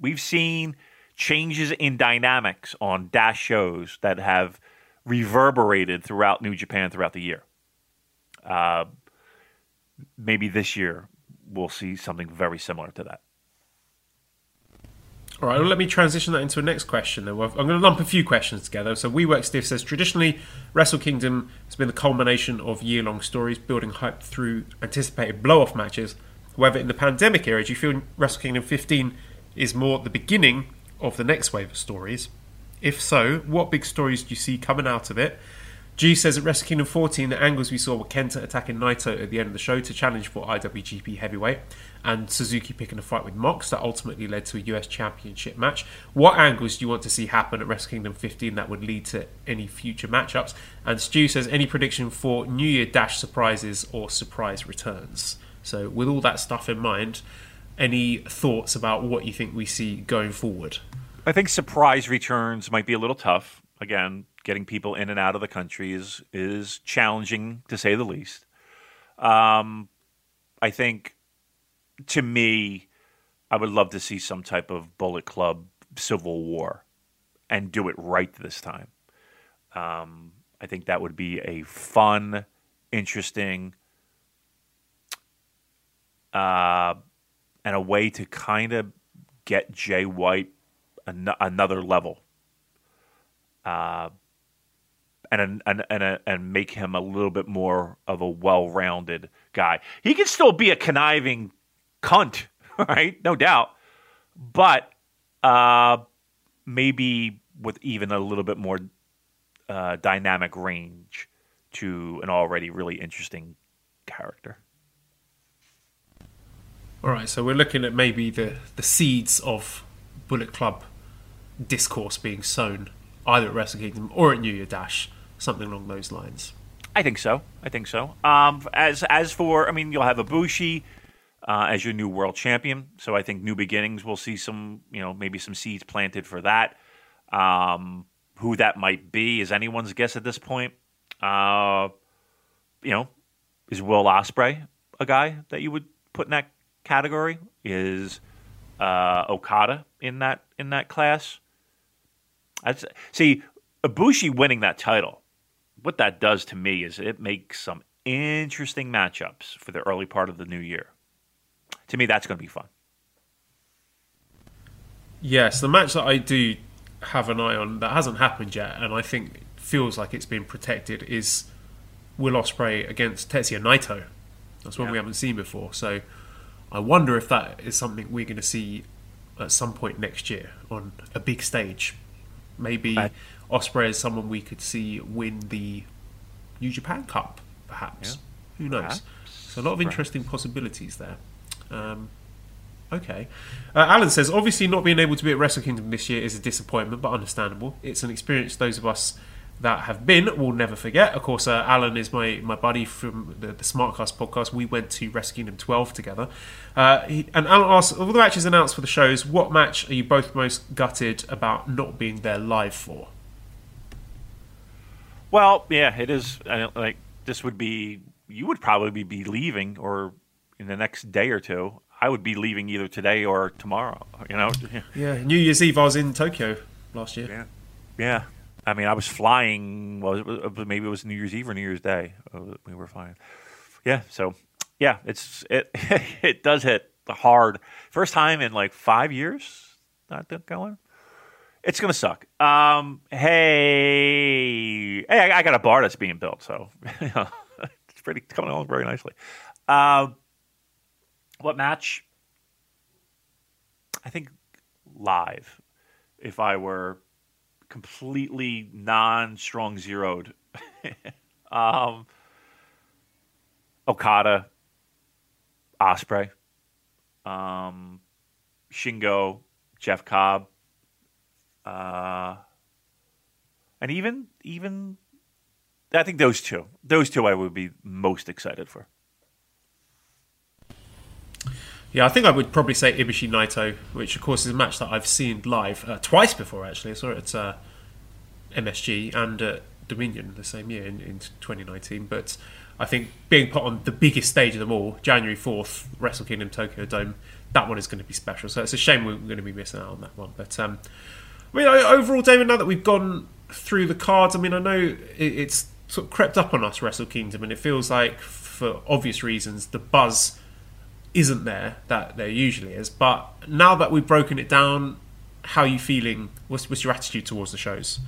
we've seen changes in dynamics on Dash shows that have reverberated throughout New Japan throughout the year. Uh, maybe this year we'll see something very similar to that. All right, well, let me transition that into a next question. Then I'm going to lump a few questions together. So, We Work Stiff says traditionally, Wrestle Kingdom has been the culmination of year-long stories, building hype through anticipated blow-off matches. However, in the pandemic era, do you feel Wrestle Kingdom 15 is more the beginning of the next wave of stories? If so, what big stories do you see coming out of it? G says at Wrestle Kingdom 14, the angles we saw were Kenta attacking Naito at the end of the show to challenge for IWGP Heavyweight, and Suzuki picking a fight with Mox that ultimately led to a US Championship match. What angles do you want to see happen at Wrestle Kingdom 15 that would lead to any future matchups? And Stu says, any prediction for New Year Dash surprises or surprise returns? So, with all that stuff in mind, any thoughts about what you think we see going forward? I think surprise returns might be a little tough. Again, getting people in and out of the country is is challenging to say the least. Um, I think, to me, I would love to see some type of Bullet Club Civil War, and do it right this time. Um, I think that would be a fun, interesting, uh, and a way to kind of get Jay White an- another level, uh, and and and and, make him a little bit more of a well-rounded guy. He can still be a conniving cunt, <laughs> right? No doubt, but uh, maybe with even a little bit more uh, dynamic range to an already really interesting character. All right, so we're looking at maybe the, the seeds of Bullet Club discourse being sown either at Wrestle Kingdom or at New Year Dash, something along those lines. I think so. I think so. Um, as as for, I mean, you'll have Ibushi uh, as your new world champion. So I think new beginnings. We'll see some, you know, maybe some seeds planted for that. Um, who that might be is anyone's guess at this point. Uh, you know, is Will Ospreay a guy that you would put in that category? Is uh, Okada in that in that class? I'd, see, Ibushi winning that title what that does to me is it makes some interesting matchups for the early part of the new year. To me, that's going to be fun. Yes, the match that I do have an eye on that hasn't happened yet, and I think feels like it's been protected is Will Ospreay against Tetsuya Naito. That's one we haven't seen before. So I wonder if that is something we're going to see at some point next year on a big stage. Maybe I- Ospreay is someone we could see win the New Japan Cup, perhaps. Who knows? Perhaps. So a lot of interesting possibilities there. Um, okay. Uh, Alan says, obviously not being able to be at Wrestle Kingdom this year is a disappointment, but understandable. It's an experience those of us that have been will never forget. Of course, uh, Alan is my, my buddy from the, the Smartcast podcast. We went to Wrestle Kingdom 12 together. Uh, he, and Alan asks, of all the matches announced for the shows, what match are you both most gutted about not being there live for? Well, yeah, it is. I don't- like this would be. You would probably be leaving, or in the next day or two. I would be leaving either today or tomorrow. You know. <laughs> Yeah, New Year's Eve, I was in Tokyo last year. Yeah. Yeah. I mean, I was flying. Well, it was, maybe it was New Year's Eve or New Year's Day. uh, We were flying. Yeah. So, yeah, it's it. <laughs> it does hit hard. First time in like five years. Not that going. It's gonna suck. Um. Hey. Hey, I, I got a bar that's being built, so <laughs> it's pretty coming along very nicely. Um. what match? I think live. If I were completely non-strong zeroed. <laughs> um, Okada, Ospreay, um, Shingo, Jeff Cobb, uh, and even even I think those two, those two, I would be most excited for. Yeah, I think I would probably say Ibushi Naito, which of course is a match that I've seen live uh, twice before. Actually, I saw it at uh, MSG and Dominion the same year in, in 2019. But I think being put on the biggest stage of them all, January 4th, Wrestle Kingdom Tokyo Dome, that one is going to be special. So it's a shame we're going to be missing out on that one. But um, I mean, overall, David, now that we've gone through the cards, I mean, I know it's sort of crept up on us, Wrestle Kingdom, and it feels like, for obvious reasons, the buzz isn't there that there usually is. But now that we've broken it down, how are you feeling? What's, what's your attitude towards the shows?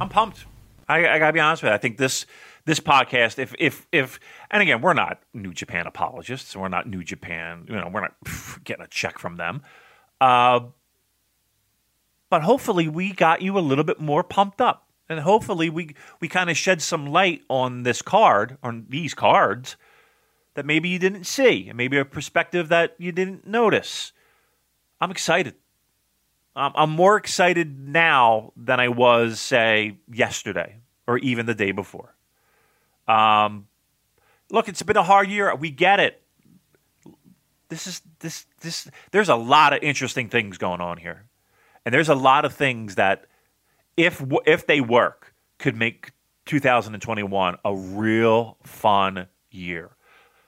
I'm pumped. I, I gotta be honest with you. I think this this podcast, if if if, and again, we're not New Japan apologists. We're not New Japan. You know, we're not pff, <laughs> getting a check from them. Uh, but hopefully, we got you a little bit more pumped up, and hopefully, we we kind of shed some light on this card, on these cards, that maybe you didn't see, and maybe a perspective that you didn't notice. I'm excited. Um, I'm more excited now than I was, say, yesterday or even the day before. Um, look, it's been a hard year. We get it. This is this this. There's a lot of interesting things going on here, and there's a lot of things that, if if they work, could make 2021 a real fun year.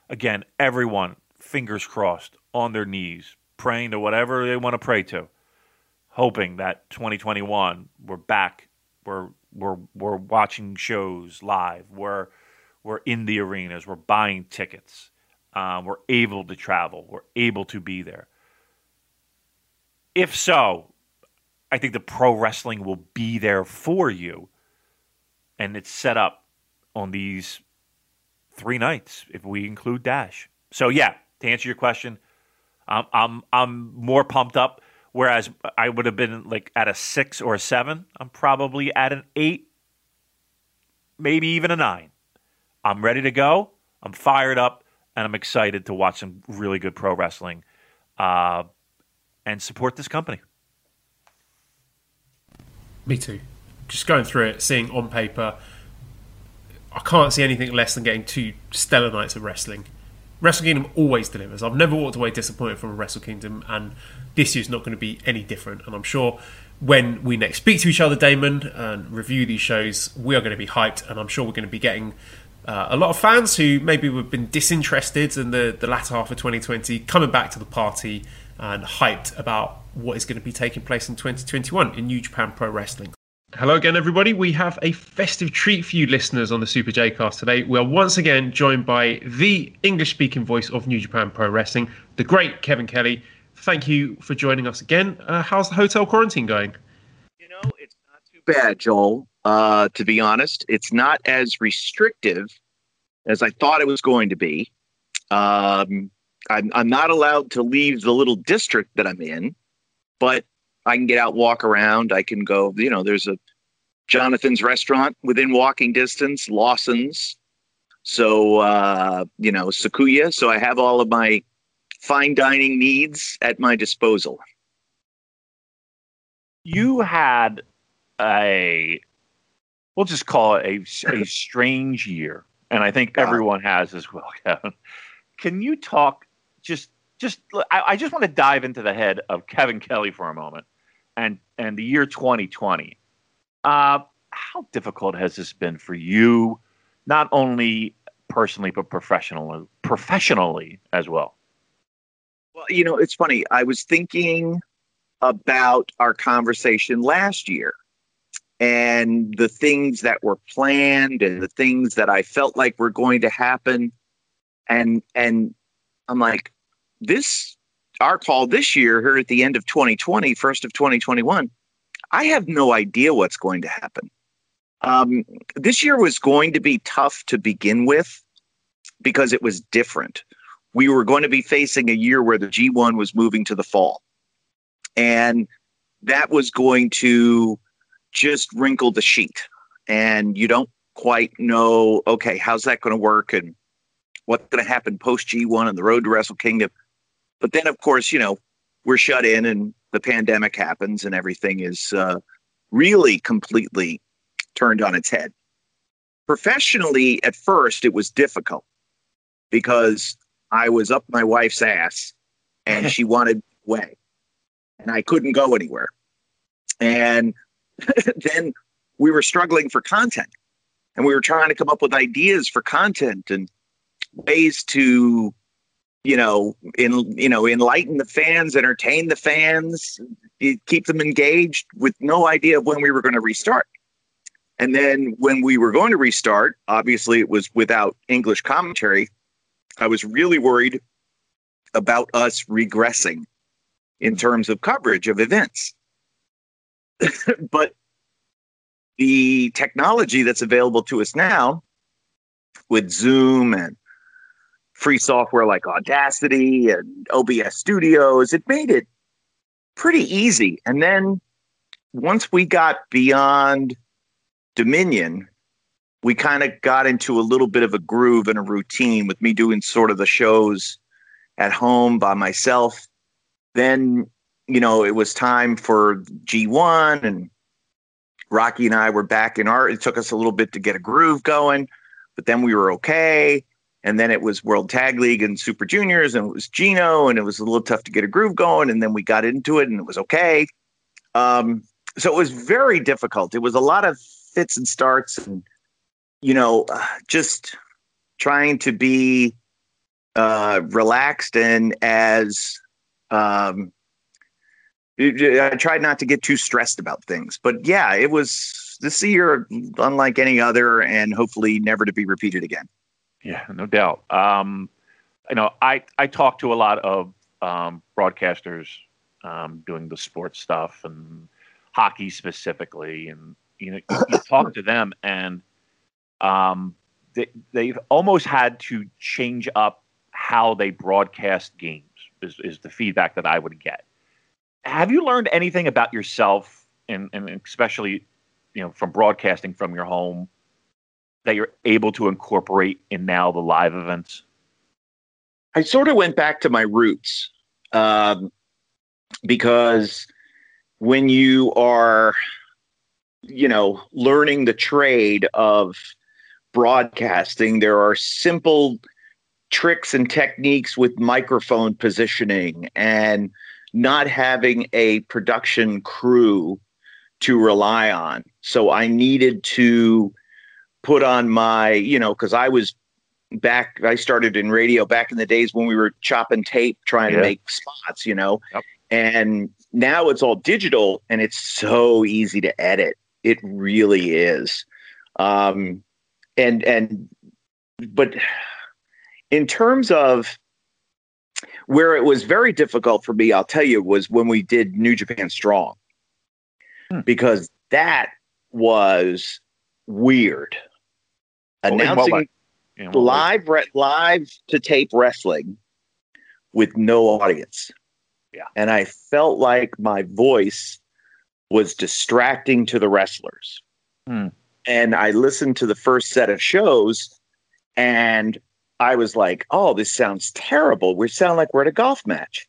Again, everyone, fingers crossed, on their knees, praying to whatever they want to pray to hoping that 2021 we're back we're we're we're watching shows live we're we're in the arenas we're buying tickets um, we're able to travel we're able to be there if so i think the pro wrestling will be there for you and it's set up on these three nights if we include dash so yeah to answer your question I'm I'm I'm more pumped up. Whereas I would have been like at a six or a seven. I'm probably at an eight, maybe even a nine. I'm ready to go. I'm fired up, and I'm excited to watch some really good pro wrestling, uh, and support this company. Me too. Just going through it, seeing on paper, I can't see anything less than getting two stellar nights of wrestling. Wrestle Kingdom always delivers. I've never walked away disappointed from a Wrestle Kingdom, and this year's not going to be any different. And I'm sure when we next speak to each other, Damon, and review these shows, we are going to be hyped, and I'm sure we're going to be getting uh, a lot of fans who maybe have been disinterested in the, the latter half of 2020 coming back to the party and hyped about what is going to be taking place in 2021 in New Japan Pro Wrestling. Hello again, everybody. We have a festive treat for you listeners on the Super J cast today. We are once again joined by the English speaking voice of New Japan Pro Wrestling, the great Kevin Kelly. Thank you for joining us again. Uh, how's the hotel quarantine going? You know, it's not too bad, Joel. Uh, to be honest, it's not as restrictive as I thought it was going to be. Um, I'm, I'm not allowed to leave the little district that I'm in, but I can get out, walk around. I can go, you know, there's a Jonathan's restaurant within walking distance, Lawson's. So, uh, you know, Sukiya. So I have all of my fine dining needs at my disposal. You had a, we'll just call it a, a <laughs> strange year. And I think everyone has as well, Kevin. Can you talk just just I, I, just want to dive into the head of Kevin Kelly for a moment and and the year 2020. Uh, how difficult has this been for you, not only personally but professionally professionally as well? Well, you know, it's funny. I was thinking about our conversation last year and the things that were planned and the things that I felt like were going to happen and and I'm like this our call this year here at the end of 2020 first of 2021 I have no idea what's going to happen. Um, this year was going to be tough to begin with because it was different. We were going to be facing a year where the G1 was moving to the fall. And that was going to just wrinkle the sheet. And you don't quite know okay how's that going to work? And what's going to happen post G1 and the road to Wrestle Kingdom. But then, of course, you know, we're shut in and the pandemic happens and everything is uh, really completely turned on its head. Professionally, at first, it was difficult because I was up my wife's ass and she <laughs> wanted away and I couldn't go anywhere. And <laughs> then we were struggling for content and we were trying to come up with ideas for content and ways to you know in you know enlighten the fans entertain the fans keep them engaged with no idea of when we were going to restart. And then when we were going to restart obviously it was without english commentary i was really worried about us regressing in terms of coverage of events. <laughs> But the technology that's available to us now with zoom and free software like Audacity and OBS Studios. It made it pretty easy. And then once we got beyond Dominion, we kind of got into a little bit of a groove and a routine with me doing sort of the shows at home by myself. Then, you know, it was time for G1 and Rocky and I were back in art. it took us a little bit to get a groove going, but then we were okay and then it was World Tag League and Super Juniors, and it was Gino, and it was a little tough to get a groove going. And then we got into it, and it was okay. Um, so it was very difficult. It was a lot of fits and starts, and you know, just trying to be uh, relaxed and as um, I tried not to get too stressed about things. But yeah, it was this year unlike any other, and hopefully never to be repeated again. Yeah, no doubt. Um, you know, I I talk to a lot of um, broadcasters um, doing the sports stuff and hockey specifically, and you know, you talk to them, and um, they they've almost had to change up how they broadcast games. Is, is the feedback that I would get. Have you learned anything about yourself, and, and especially, you know, from broadcasting from your home? That you're able to incorporate in now the live events? I sort of went back to my roots um, because when you are, you know, learning the trade of broadcasting, there are simple tricks and techniques with microphone positioning and not having a production crew to rely on. So I needed to put on my, you know, because I was back, I started in radio back in the days when we were chopping tape trying yeah. to make spots, you know, yep. and now it's all digital and it's so easy to edit. It really is. Um, and, and, but in terms of where it was very difficult for me, I'll tell you, was when we did New Japan Strong, hmm. because that was weird. Well, in what Announcing way? You know, what way? live re- live to tape wrestling with no audience. Yeah. And I felt like my voice was distracting to the wrestlers. Hmm. And I listened to the first set of shows and I was like, "Oh, this sounds terrible. We sound like we're at a golf match."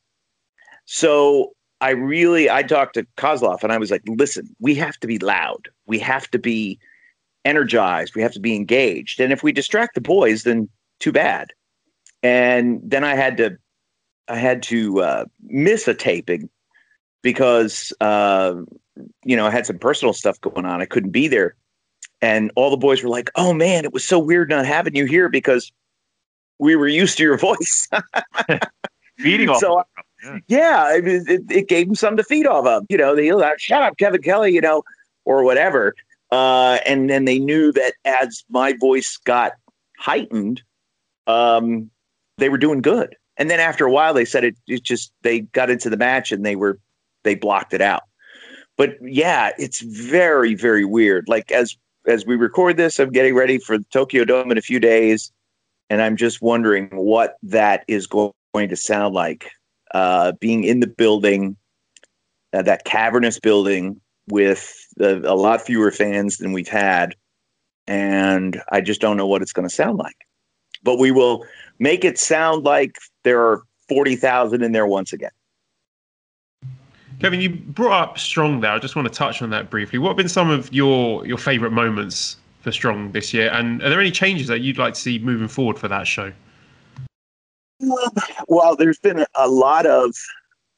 So I really I talked to Koslov and I was like, "Listen, we have to be loud. We have to be energized. We have to be engaged. And if we distract the boys, then too bad." And then I had to I had to uh, miss a taping because uh, you know I had some personal stuff going on. I couldn't be there, and all the boys were like, "Oh man, it was so weird not having you here because we were used to your <laughs> voice." <laughs> feeding off. so of. Yeah. yeah, I mean, it, it gave them something to feed off of. You know, yelled out, "Shut up, Kevin Kelly," you know, or whatever. Uh, and then they knew that as my voice got heightened, um, they were doing good. And then after a while, they said it, it just they got into the match and they were they blocked it out. But yeah, it's very very weird. Like as as we record this, I'm getting ready for the Tokyo Dome in a few days, and I'm just wondering what that is going to sound like. Uh, being in the building, uh, that cavernous building with a, a lot fewer fans than we've had, and I just don't know what it's going to sound like. But we will make it sound like there are forty thousand in there once again. Kevin, you brought up Strong there. I just want to touch on that briefly. What have been some of your your favourite moments for Strong this year, and are there any changes that you'd like to see moving forward for that show? Well, there's been a lot of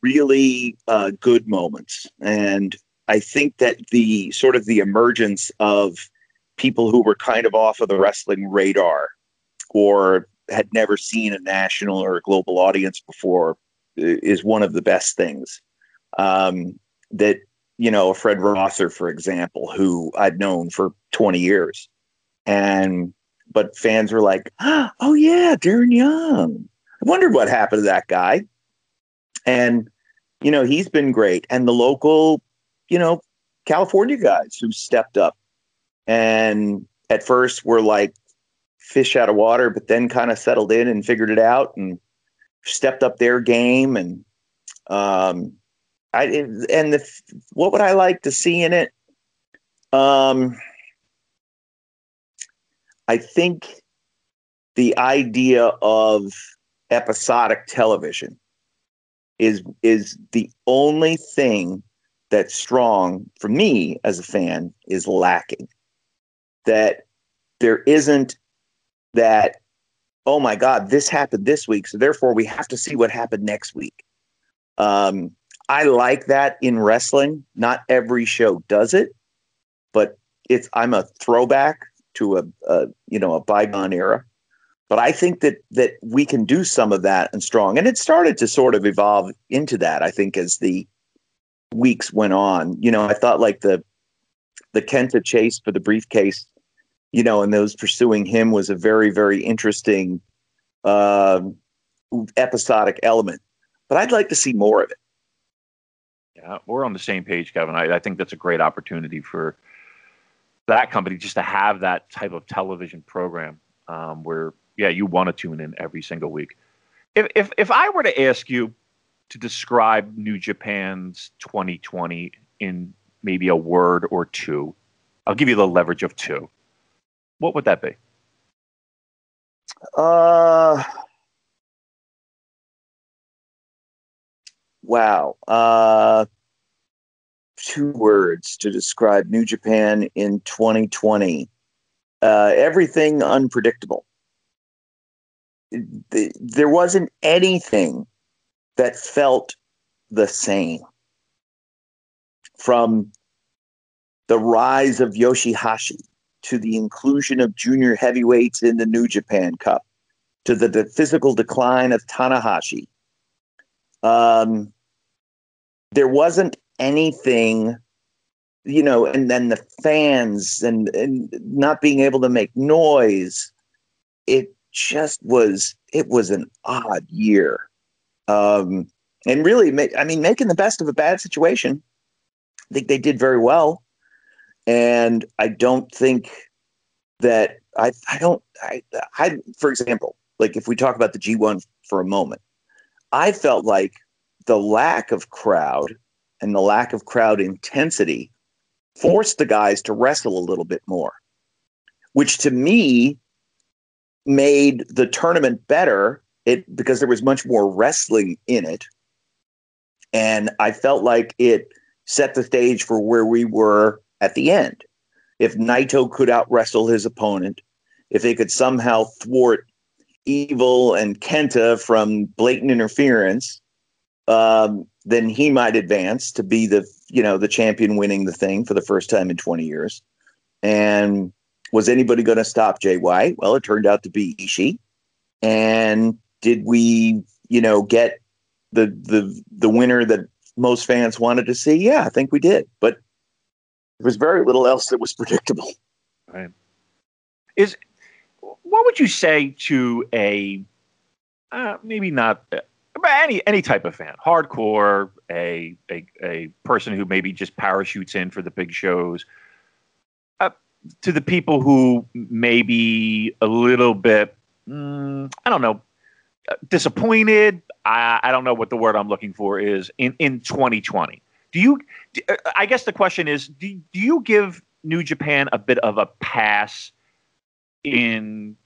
really uh, good moments, and I think that the sort of the emergence of people who were kind of off of the wrestling radar or had never seen a national or a global audience before is one of the best things. Um, that you know, Fred Rosser, for example, who I'd known for 20 years, and but fans were like, <gasps> "Oh yeah, Darren Young." I wondered what happened to that guy. And, you know, he's been great. And the local, you know, California guys who stepped up and at first were like fish out of water, but then kind of settled in and figured it out and stepped up their game. And, um, I, and the, what would I like to see in it? Um, I think the idea of episodic television is is the only thing that strong for me as a fan is lacking. That there isn't that oh my god this happened this week so therefore we have to see what happened next week. Um i like that in wrestling. Not every show does it but it's i'm a throwback to a, a you know a bygone era. But I think that that we can do some of that and strong. And it started to sort of evolve into that, I think, as the weeks went on. You know, I thought like the the Kenta chase for the briefcase, you know, and those pursuing him was a very, very interesting um episodic element. But I'd like to see more of it. Yeah, we're on the same page, Kevin. I, I think that's a great opportunity for that company just to have that type of television program um, where, yeah, you want to tune in every single week. If, if if I were to ask you to describe New Japan's 2020 in maybe a word or two, I'll give you the leverage of two. What would that be? Uh wow. Uh two words to describe New Japan in 2020. Uh everything unpredictable. There wasn't anything that felt the same from the rise of Yoshi-Hashi to the inclusion of junior heavyweights in the New Japan Cup, to the, physical decline of Tanahashi. Um, there wasn't anything, you know, and then the fans and, and not being able to make noise. It just was, it was an odd year. Um, and really, I mean, making the best of a bad situation. I think they did very well And I don't think that I I don't I I for example, like if we talk about the G1 for a moment, I felt like the lack of crowd and the lack of crowd intensity forced the guys to wrestle a little bit more, which to me made the tournament better it because there was much more wrestling in it. And I felt like it set the stage for where we were at the end. If Naito could out wrestle his opponent, if they could somehow thwart Evil and Kenta from blatant interference, um, then he might advance to be the you know the champion winning the thing for the first time in 20 years. And was anybody going to stop White? Well, it turned out to be Ishii. And did we, you know, get the the the winner that most fans wanted to see? Yeah, I think we did. But there was very little else that was <laughs> predictable. Right. Is what would you say to a uh, maybe not uh, any any type of fan, hardcore, a, a a person who maybe just parachutes in for the big shows, uh, to the people who maybe a little bit, mm, I don't know, disappointed. I, I don't know what the word I'm looking for is in in 2020. Do you? Uh, I guess the question is, do, do you give New Japan a bit of a pass in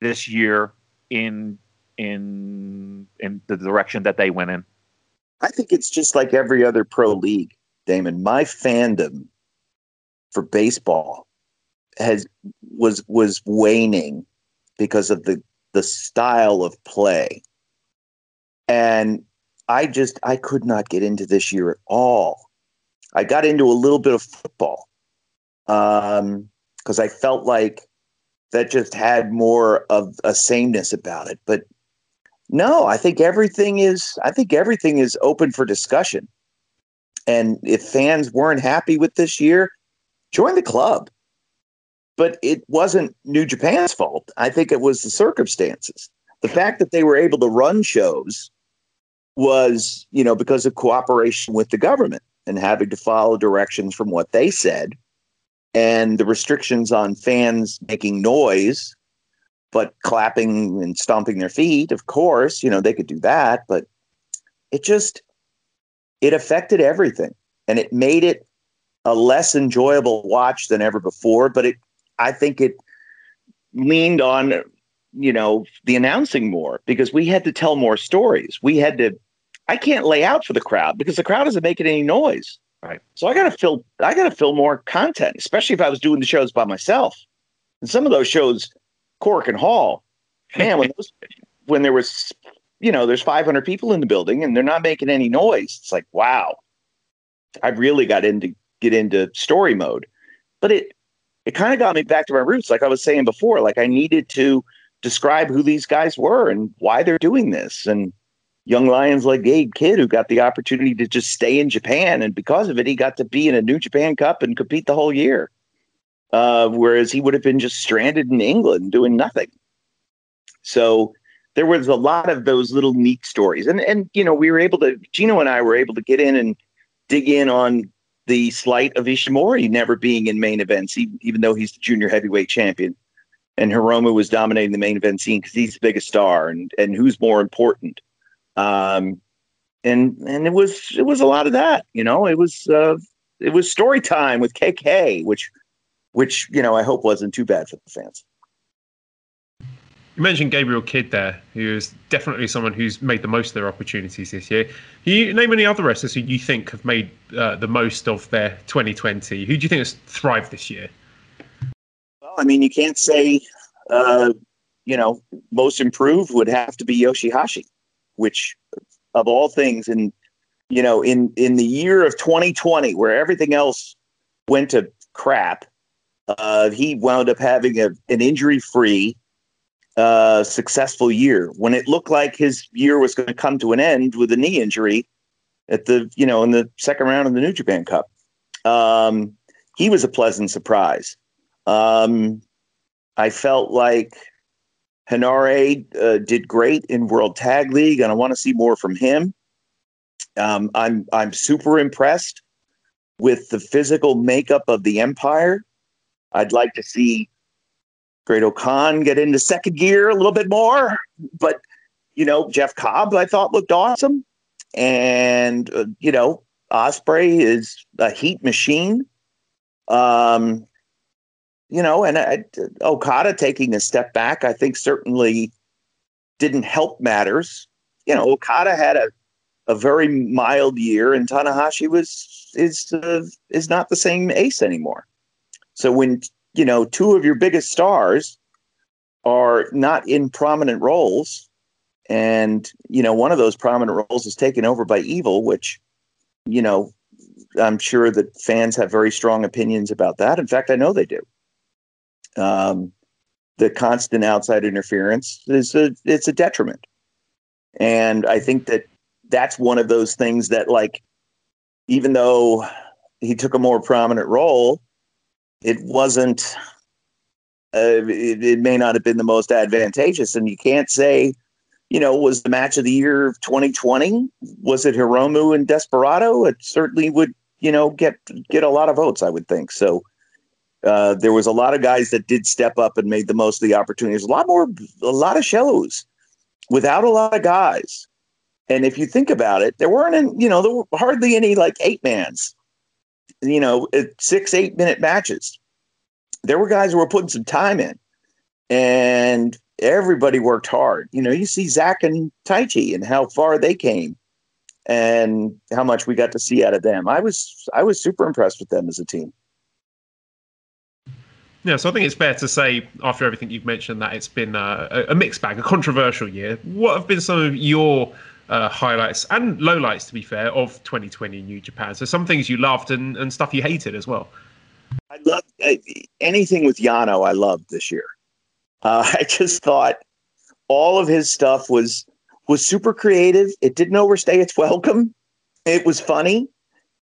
this year in in in the direction that they went in? I think it's just like every other pro league, Damon. My fandom for baseball has was was waning because of the the style of play. And I just I could not get into this year at all. I got into a little bit of football um because I felt like that just had more of a sameness about it. But no, I think everything is I think everything is open for discussion. And if fans weren't happy with this year, join the club. But it wasn't New Japan's fault. I think it was the circumstances. The fact that they were able to run shows was, you know, because of cooperation with the government and having to follow directions from what they said and the restrictions on fans making noise but clapping and stomping their feet of course you know they could do that but it just it affected everything and it made it a less enjoyable watch than ever before but it i think it leaned on you know the announcing more because we had to tell more stories we had to i can't lay out for the crowd because the crowd isn't making any noise Right. So I got to fill I got to fill more content, especially if I was doing the shows by myself. And some of those shows, Korakuen Hall, man, when those, <laughs> when there was, you know, there's 500 people in the building and they're not making any noise. It's like, wow, I really got into get into story mode. But it it kind of got me back to my roots, like I was saying before. Like I needed to describe who these guys were and why they're doing this, and young lions like Gabe Kidd who got the opportunity to just stay in Japan, and because of it, he got to be in a New Japan Cup and compete the whole year. Uh, whereas he would have been just stranded in England doing nothing. So there was a lot of those little neat stories, and and you know we were able to Gino and I were able to get in and dig in on the slight of Ishimori never being in main events, even though he's the junior heavyweight champion. And Hiromu was dominating the main event scene because he's the biggest star, and and who's more important. Um, and and it was it was a lot of that. You know, it was uh, it was story time with KK, which which you know I hope wasn't too bad for the fans. You mentioned Gabriel Kidd there, who is definitely someone who's made the most of their opportunities this year. Can you name any other wrestlers who you think have made uh, the most of their 2020? Who do you think has thrived this year? Well, I mean, you can't say, uh, you know, most improved would have to be Yoshi-Hashi which of all things in you know in in the year of 2020 where everything else went to crap uh, he wound up having a, an injury free uh, successful year when it looked like his year was going to come to an end with a knee injury at the you know in the second round of the New Japan Cup. Um, he was a pleasant surprise. Um, I felt like Henare uh, did great in World Tag League, and I want to see more from him. Um, I'm I'm super impressed with the physical makeup of the Empire. I'd like to see Great-O-Khan get into second gear a little bit more. But, you know, Jeff Cobb, I thought looked awesome. And, uh, you know, Ospreay is a heat machine. Um, you know, and I, Okada taking a step back, I think certainly didn't help matters. You know, Okada had a, a very mild year, and Tanahashi was is uh, is not the same ace anymore. So when you know two of your biggest stars are not in prominent roles, and you know one of those prominent roles is taken over by Evil, which you know I'm sure that fans have very strong opinions about that. In fact, I know they do. Um, the constant outside interference is a it's a detriment, and I think that that's one of those things that like even though he took a more prominent role, it wasn't. Uh, it, it may not have been the most advantageous, and you can't say you know, was the match of the year of 2020? Was it Hiromu and Desperado? It certainly would, you know, get get a lot of votes, I would think. So uh, there was a lot of guys that did step up and made the most of the opportunities. A lot more, a lot of shows without a lot of guys. And if you think about it, there weren't, you know, there were hardly any like eight mans, you know, six, eight minute matches. There were guys who were putting some time in and everybody worked hard. You know, you see Zack and Taichi and how far they came and how much we got to see out of them. I was, I was super impressed with them as a team. Yeah, so I think it's fair to say, after everything you've mentioned, that it's been a, a mixed bag, a controversial year. What have been some of your uh, highlights and lowlights, to be fair, of 2020 New Japan? So some things you loved and, and stuff you hated as well. I loved uh, anything with Yano. I loved this year. Uh, <laughs> I just thought all of his stuff was was super creative. It didn't overstay its welcome. It was funny,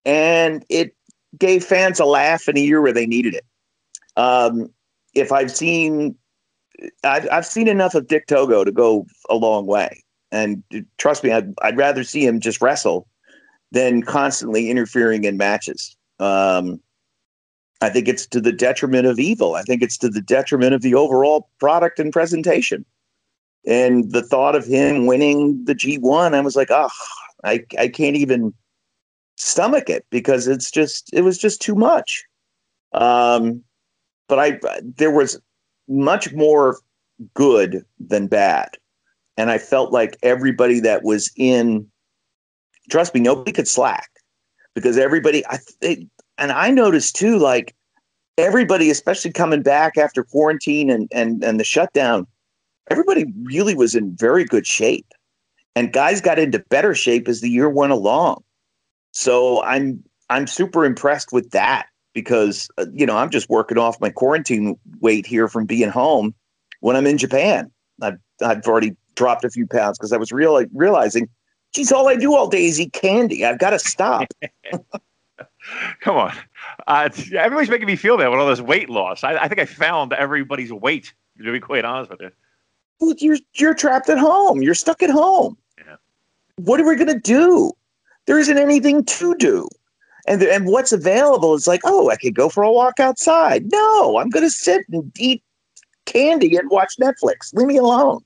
and it gave fans a laugh in a year where they needed it. Um, if I've seen, I've, I've seen enough of Dick Togo to go a long way. And trust me, I'd, I'd rather see him just wrestle than constantly interfering in matches. Um, I think it's to the detriment of evil. I think it's to the detriment of the overall product and presentation. And the thought of him winning the G1, I was like, oh, I, I can't even stomach it because it's just, it was just too much. Um, but I there was much more good than bad, and I felt like everybody that was in, trust me, nobody could slack because everybody I it, and I noticed too, like everybody, especially coming back after quarantine and and and the shutdown, everybody really was in very good shape, and guys got into better shape as the year went along. So I'm I'm super impressed with that because uh, you know I'm just working off my quarantine weight here from being home when I'm in Japan. I've I've already dropped a few pounds because I was real realizing, geez, all I do all day is eat candy. I've got to stop. <laughs> Come on, uh, everybody's making me feel bad with all this weight loss. I, I think I found everybody's weight. To be quite honest with you, well, you're you're trapped at home. You're stuck at home. Yeah. What are we gonna do? There isn't anything to do and and what's available is like, oh, I could go for a walk outside. No, I'm going to sit and eat candy and watch Netflix. Leave me alone.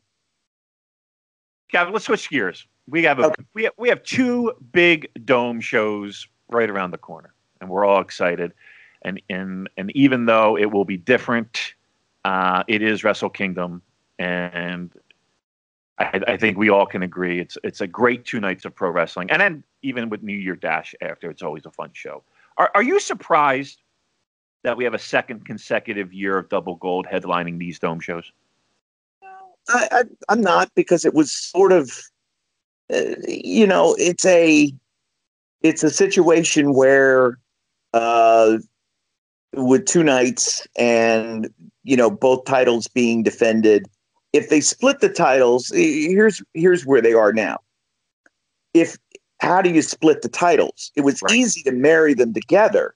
Kevin, let's switch gears. We have a okay. we have, we have two big dome shows right around the corner, and we're all excited. And and and even though it will be different, uh, it is Wrestle Kingdom, and I, I, think we all can agree it's it's a great two nights of pro wrestling, and then even with New Year Dash after, it's always a fun show. Are are you surprised that we have a second consecutive year of double gold headlining these dome shows? I, I am not because it was sort of, uh, you know, it's a it's a situation where uh, with two nights and you know both titles being defended if they split the titles, here's here's where they are now. If how do you split the titles? It was right. easy to marry them together,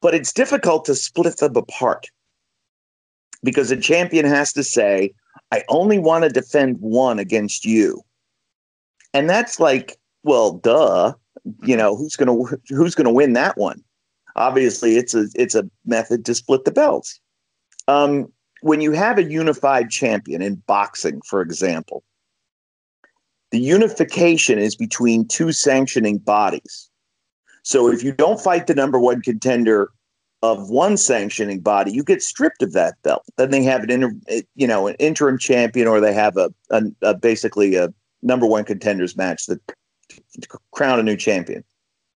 but it's difficult to split them apart because a champion has to say, "I only want to defend one against you," and that's like, well, duh. You know who's gonna who's gonna win that one? obviously it's a it's a method to split the belts. Um, when you have a unified champion in boxing, for example, the unification is between two sanctioning bodies. So if you don't fight the number one contender of one sanctioning body, you get stripped of that belt. Then they have an inter, you know, an interim champion, or they have a, a, a basically a number one contenders match that crown a new champion.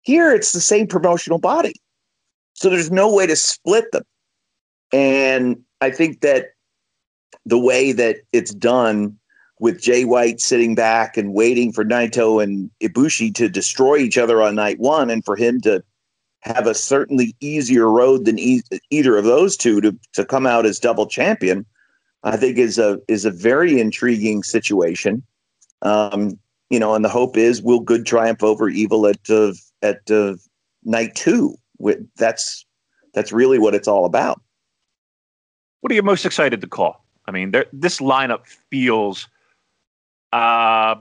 Here, it's the same promotional body, so there's no way to split them. And I think that the way that it's done with Jay White sitting back and waiting for Naito and Ibushi to destroy each other on night one, and for him to have a certainly easier road than e- either of those two to to come out as double champion, I think is a is a very intriguing situation. Um, you know, and the hope is will good triumph over evil at uh, at uh, night two. That's that's really what it's all about. What are you most excited to call? I mean, this lineup feels, uh,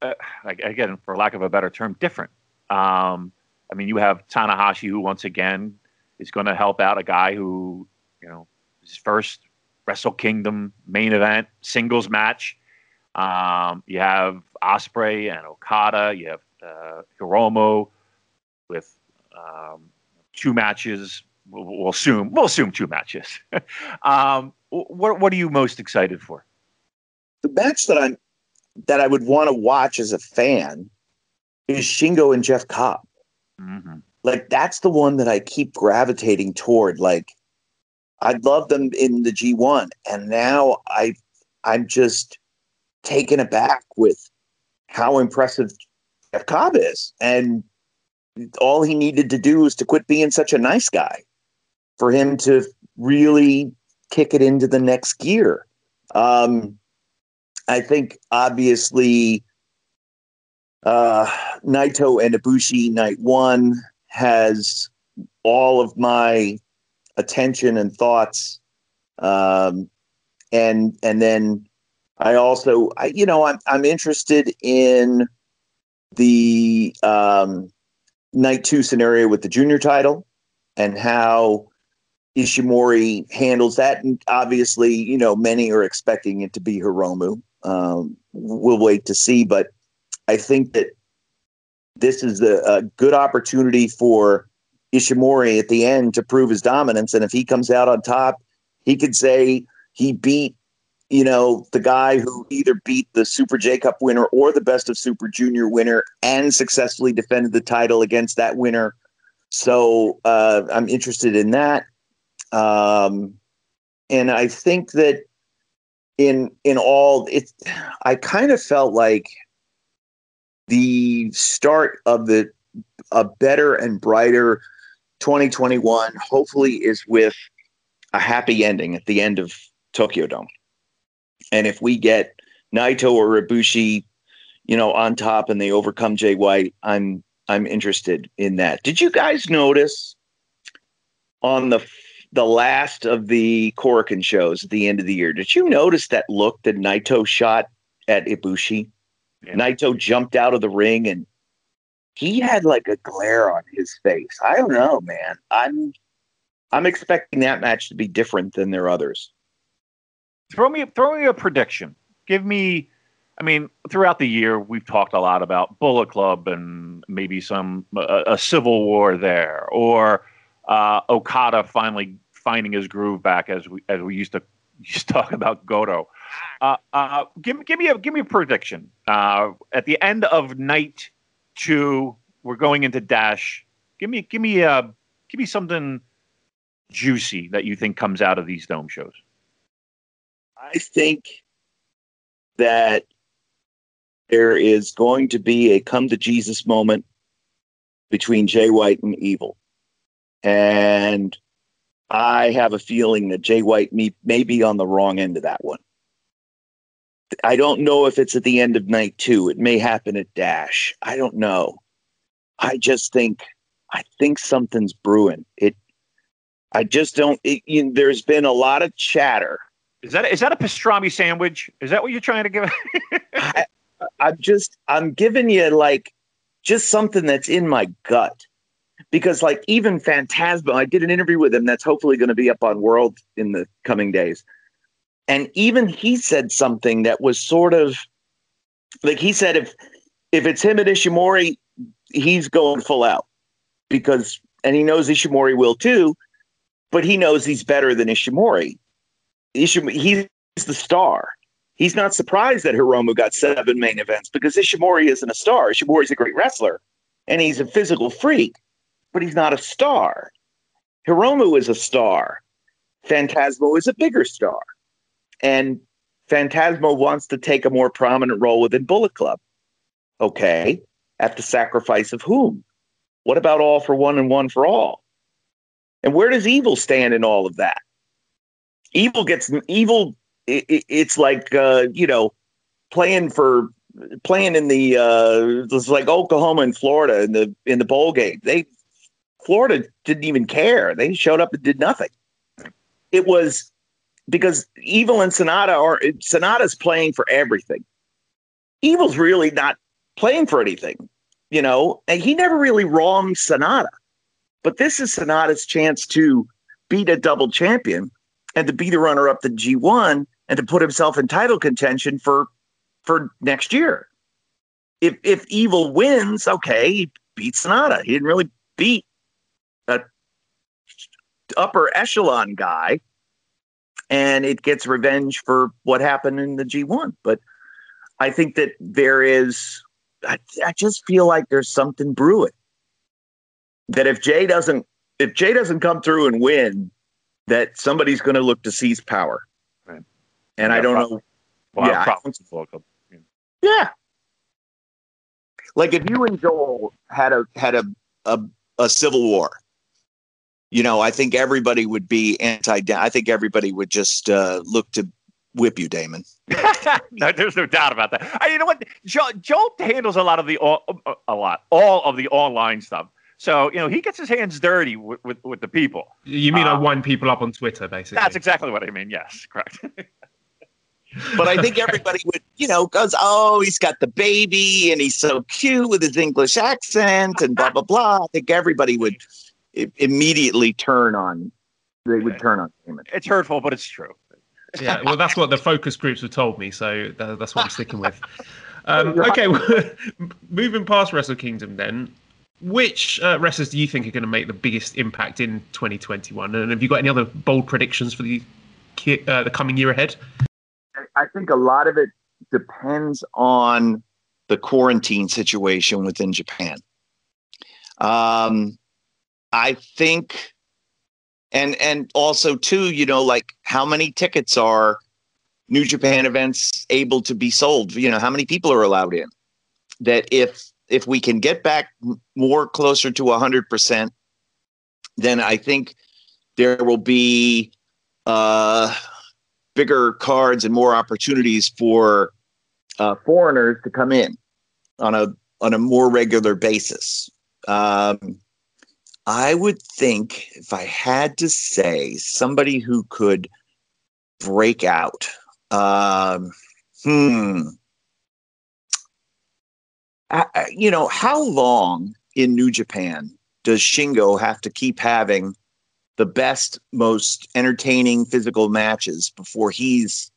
uh, again, for lack of a better term, different. Um, I mean, you have Tanahashi, who once again is going to help out a guy who, you know, his first Wrestle Kingdom main event singles match. Um, you have Ospreay and Okada. You have uh, Hiromu with um, two matches. We'll, we'll, assume we'll assume two matches. <laughs> um, what what are you most excited for? The match that I'm that I would want to watch as a fan is Shingo and Jeff Cobb. Mm-hmm. Like that's the one that I keep gravitating toward. Like I'd love them in the G1, and now I I'm just taken aback with how impressive Jeff Cobb is, and all he needed to do was to quit being such a nice guy for him to really kick it into the next gear. Um, I think obviously uh, Naito and Ibushi night one has all of my attention and thoughts. Um, and and then I also I, you know I'm I'm interested in the um, night two scenario with the junior title and how Ishimori handles that. And obviously, you know, many are expecting it to be Hiromu. Um, we'll wait to see, but I think that this is a, a good opportunity for Ishimori at the end to prove his dominance. And if he comes out on top, he could say he beat, you know, the guy who either beat the Super J Cup winner or the Best of Super Junior winner and successfully defended the title against that winner. So uh, I'm interested in that. Um, and I think that in in all it, I kind of felt like the start of the a better and brighter 2021 hopefully is with a happy ending at the end of Tokyo Dome. And if we get Naito or Ibushi, you know, on top and they overcome Jay White, I'm I'm interested in that. Did you guys notice on the the last of the Korakuen shows at the end of the year? Did you notice that look that Naito shot at Ibushi? Yeah. Naito jumped out of the ring and he had like a glare on his face. I don't know, man. I'm I'm expecting that match to be different than their others. Throw me throw me a prediction. Give me I mean, throughout the year we've talked a lot about Bullet Club and maybe some a, a civil war there or uh, Okada finally finding his groove back as we as we used to <laughs> used to talk about Goto. Uh, uh, give, give me a give me a prediction. Uh, at the end of night two, we're going into Dash. Give me give me a uh, give me something juicy that you think comes out of these dome shows. I think that there is going to be a come to Jesus moment between Jay White and Evil. And I have a feeling that Jay White may, may be on the wrong end of that one. I don't know if it's at the end of night two. It may happen at Dash. I don't know. I just think I think something's brewing. It. I just don't. It, you know, there's been a lot of chatter. Is that is that a pastrami sandwich? Is that what you're trying to give? <laughs> I, I'm just I'm giving you like just something that's in my gut because like even Phantasmo, I did an interview with him that's hopefully going to be up on World in the coming days. And even he said something that was sort of like he said if if it's him and Ishimori, he's going full out because and he knows Ishimori will too, but he knows he's better than Ishimori. Ishimori he's the star. He's not surprised that Hiromu got seven main events because Ishimori isn't a star. Ishimori's a great wrestler and he's a physical freak, but he's not a star. Hiromu is a star. Phantasmo is a bigger star. And Phantasmo wants to take a more prominent role within Bullet Club. Okay. At the sacrifice of whom? What about all for one and one for all? And where does evil stand in all of that? Evil gets evil. It, it's like uh, you know, playing for playing in the uh, it's like Oklahoma and Florida in the in the bowl game. They Florida didn't even care. They showed up and did nothing. It was because Evil and Sanada are Sanada's playing for everything. Evil's really not playing for anything, you know, and he never really wronged Sanada. But this is Sanada's chance to beat a double champion and to be the runner up the G1 and to put himself in title contention for for next year. If if Evil wins, okay, he beats Sanada. He didn't really beat a upper echelon guy and it gets revenge for what happened in the G1. But I think that there is, I, I just feel like there's something brewing. That if Jay doesn't, if Jay doesn't come through and win, that somebody's going to look to seize power. Right. And Yeah, I don't know. Well, Yeah, problems. Yeah. Like if you and Joel had a had a a, a civil war, you know, I think everybody would be anti. I think everybody would just uh, look to whip you, Damon. <laughs> no, there's no doubt about that. I, you know what? Joe, Joe handles a lot of the all, a lot, all of the online stuff. So you know he gets his hands dirty with, with, with the people. You mean I Uh, wind people up on Twitter, basically? That's exactly what I mean. Yes, correct. <laughs> But I think everybody would, you know, goes, oh, he's got the baby and he's so cute with his English accent and blah blah blah. I think everybody would i- immediately turn on. They would turn on Damon. it's hurtful, but it's true. yeah, well, that's what the focus groups have told me, so tha- that's what I'm sticking with. <laughs> Um, okay, <laughs> moving past Wrestle Kingdom, then, which uh, wrestlers do you think are going to make the biggest impact in 2021? And have you got any other bold predictions for the uh, the coming year ahead? I think a lot of it depends on the quarantine situation within Japan. Um, I think, and and also too, you know, like how many tickets are New Japan events able to be sold? You know, how many people are allowed in? That if if we can get back more closer to hundred percent, then I think there will be uh, bigger cards and more opportunities for uh, foreigners to come in on a on a more regular basis. Um, I would think if I had to say somebody who could break out, um, hmm, I- I- you know, how long in New Japan does Shingo have to keep having the best, most entertaining physical matches before he's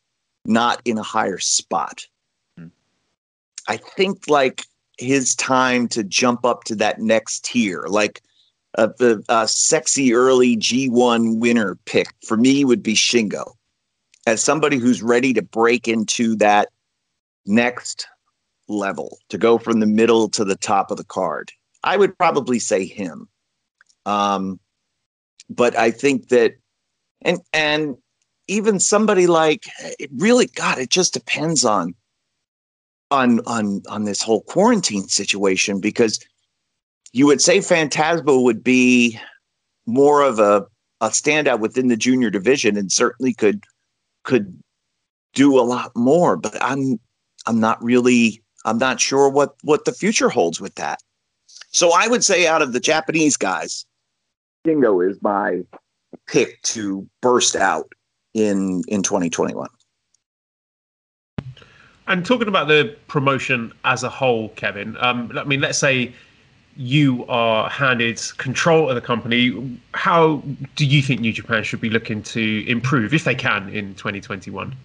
not in a higher spot. Hmm. I think like his time to jump up to that next tier, like uh, the uh, sexy early G1 winner pick for me would be Shingo. As somebody who's ready to break into that next level, to go from the middle to the top of the card, I would probably say him. Um, but I think that and and even somebody like it really God, it just depends on on on on this whole quarantine situation because you would say Phantasmo would be more of a a standout within the junior division and certainly could could do a lot more, but I'm I'm not really I'm not sure what what the future holds with that. So I would say out of the Japanese guys, Shingo is my pick to burst out in in 2021. And talking about the promotion as a whole, Kevin, um, I mean, let's say you are handed control of the company, how do you think New Japan should be looking to improve, if they can, in 2021?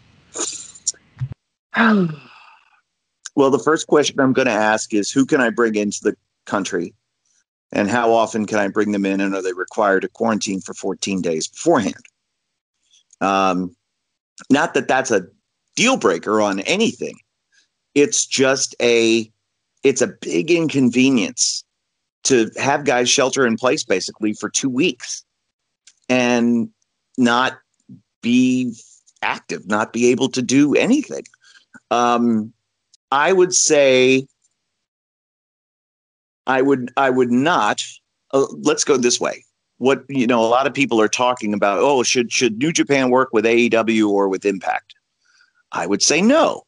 well, the first question I'm going to ask is who can I bring into the country? And how often can I bring them in? And are they required to quarantine for 14 days beforehand? Um, not that that's a deal breaker on anything. It's just a it's a big inconvenience to have guys shelter in place basically for two weeks and not be active, not be able to do anything. Um, I would say I would I would not. Uh, let's go this way. What you know, a lot of people are talking about. Oh, should should New Japan work with AEW or with Impact? I would say no,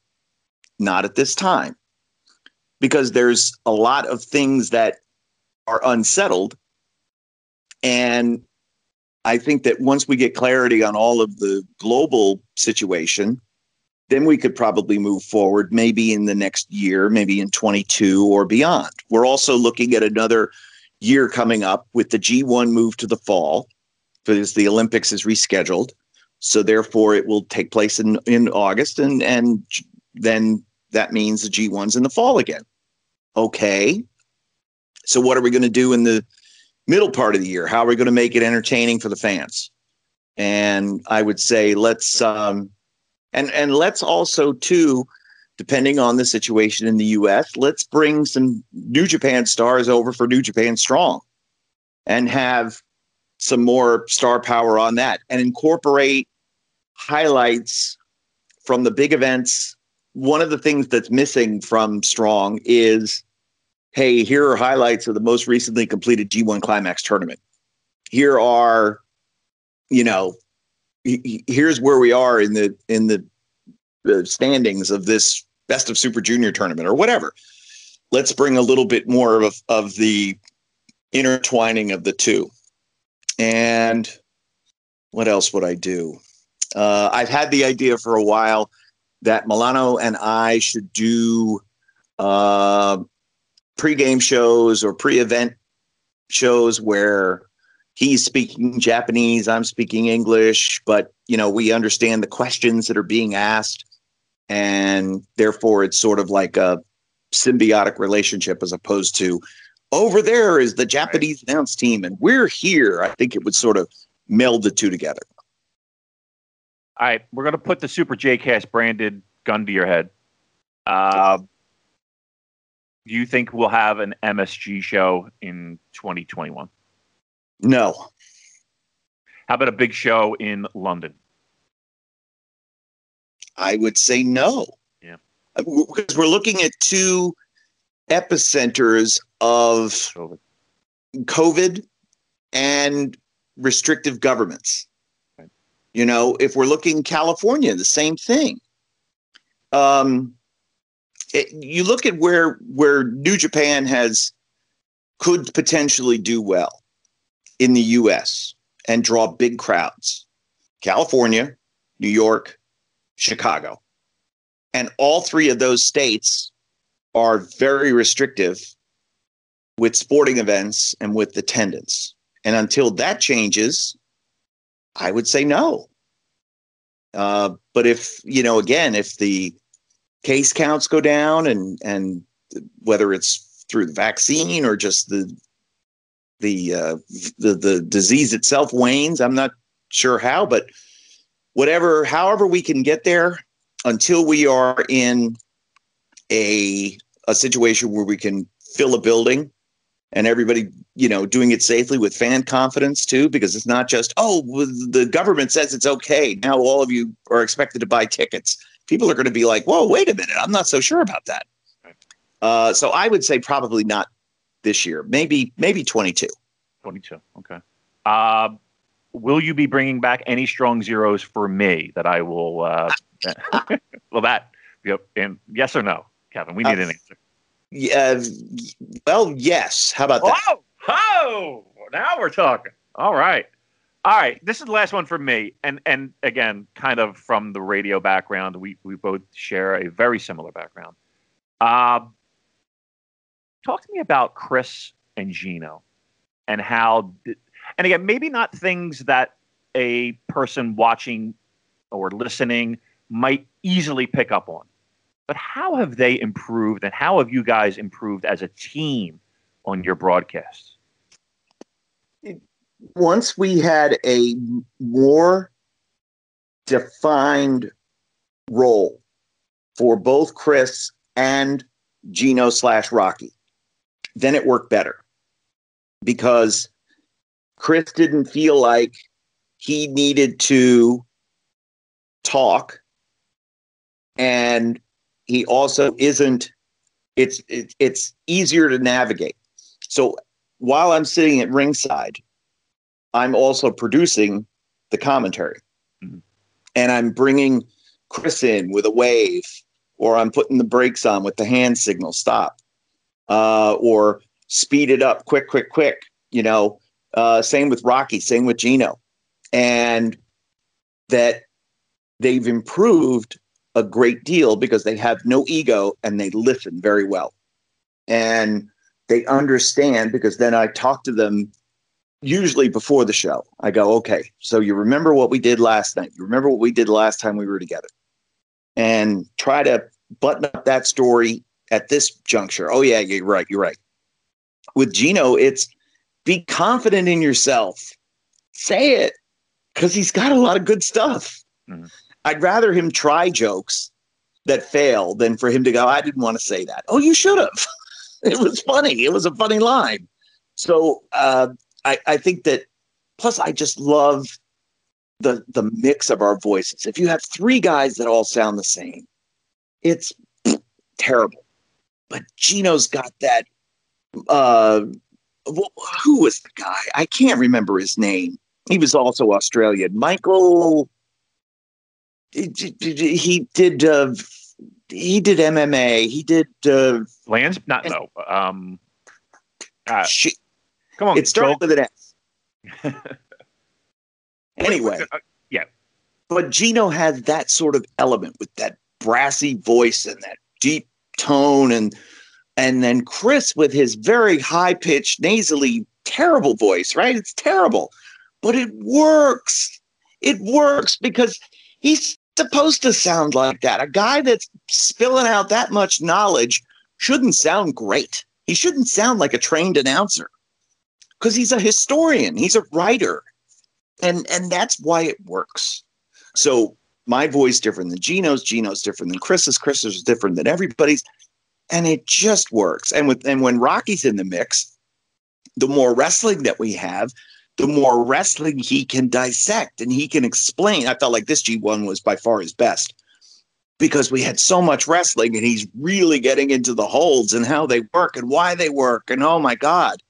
not at this time, because there's a lot of things that are unsettled, and I think that once we get clarity on all of the global situation, then we could probably move forward maybe in the next year, maybe in 22 or beyond. We're also looking at another year coming up with the G1 move to the fall because the Olympics is rescheduled. So therefore it will take place in, in August and, and then that means the G1's in the fall again. Okay. So what are we going to do in the middle part of the year? How are we going to make it entertaining for the fans? And I would say let's um, and and let's also too depending on the situation in the US let's bring some New Japan stars over for New Japan Strong and have some more star power on that and incorporate highlights from the big events one of the things that's missing from Strong is hey here are highlights of the most recently completed G1 Climax tournament. Here are you know here's where we are in the in the, the standings of this best of super junior tournament or whatever. Let's bring a little bit more of, of the intertwining of the two. And what else would i do? Uh, i've had the idea for a while that milano and i should do uh, pre-game shows or pre-event shows where he's speaking Japanese, I'm speaking English, but you know, we understand the questions that are being asked and therefore it's sort of like a symbiotic relationship as opposed to over there is the Japanese right. announce team and we're here. I think it would sort of meld the two together. All right, we're going to put the Super JCast branded gun to your head. Uh, do you think we'll have an MSG show in 2021? No. How about a big show in London? I would say no. Yeah. Because we're looking at two epicenters of COVID, COVID and restrictive governments. Right. You know, if we're looking California, the same thing. Um, it, you look at where where New Japan has could potentially do well in the US and draw big crowds California, New York, Chicago. And all three of those states are very restrictive with sporting events and with attendance. And until that changes, I would say no. Uh, but if, you know, again, if the case counts go down and, and whether it's through the vaccine or just the the uh, the the disease itself wanes. I'm not sure how, but whatever, however we can get there, until we are in a a situation where we can fill a building and everybody you know doing it safely with fan confidence too because it's not just oh the government says it's okay now all of you are expected to buy tickets people are going to be like whoa wait a minute i'm not so sure about that uh, so i would say probably not this year. Maybe maybe 22. 22. Okay. Uh, will you be bringing back any strong zeros for me that I will? Uh, <laughs> well, that. Yep. And yes or no, Kevin? We need uh, an answer. Yeah. Well, yes. How about that? Oh, oh! Now we're talking. All right. All right, this is the last one for me, and and again, kind of from the radio background, we we both share a very similar background. Uh, talk to me about Chris and Gino, and how, and again, maybe not things that a person watching or listening might easily pick up on, but how have they improved, and how have you guys improved as a team on your broadcasts? Once we had a more defined role for both Chris and Gino slash Rocky, then it worked better. Because Chris didn't feel like he needed to talk and he also isn't it's it, it's easier to navigate. So while i'm sitting at ringside i'm also producing the commentary mm-hmm. and i'm bringing chris in with a wave or i'm putting the brakes on with the hand signal stop uh, or speed it up quick quick quick you know uh, same with rocky same with gino and that they've improved a great deal because they have no ego and they listen very well. And they understand because then I talk to them usually before the show. I go, okay, so you remember what we did last night. You remember what we did last time we were together. And try to button up that story at this juncture. Oh, yeah, you're right. You're right. With Gino, it's be confident in yourself. Say it because he's got a lot of good stuff. Mm-hmm. I'd rather him try jokes that fail than for him to go, I didn't want to say that. Oh, you should have. <laughs> it was funny. It was a funny line. So uh, I, I think that, plus, I just love the the mix of our voices. If you have three guys that all sound the same, it's terrible. But Gino's got that. Uh, who was the guy? I can't remember his name. He was also Australian. Michael he did uh, he did MMA. He did uh, Lands. Not no. Um, uh, she, come on, <laughs> it started with an S. anyway, uh, yeah. But Gino had that sort of element with that brassy voice and that deep tone, and and then Chris with his very high pitched, nasally, terrible voice. Right? It's terrible, but it works. It works because he's supposed to sound like that. A guy that's spilling out that much knowledge shouldn't sound great. He shouldn't sound like a trained announcer because he's a historian, he's a writer. And and that's why it works. So my voice different than Gino's, Gino's different than Chris's, Chris's is different than everybody's. And it just works. And with and when Rocky's in the mix, the more wrestling that we have, the more wrestling he can dissect and he can explain. I felt like this G1 was by far his best because we had so much wrestling and he's really getting into the holds and how they work and why they work. And oh my God,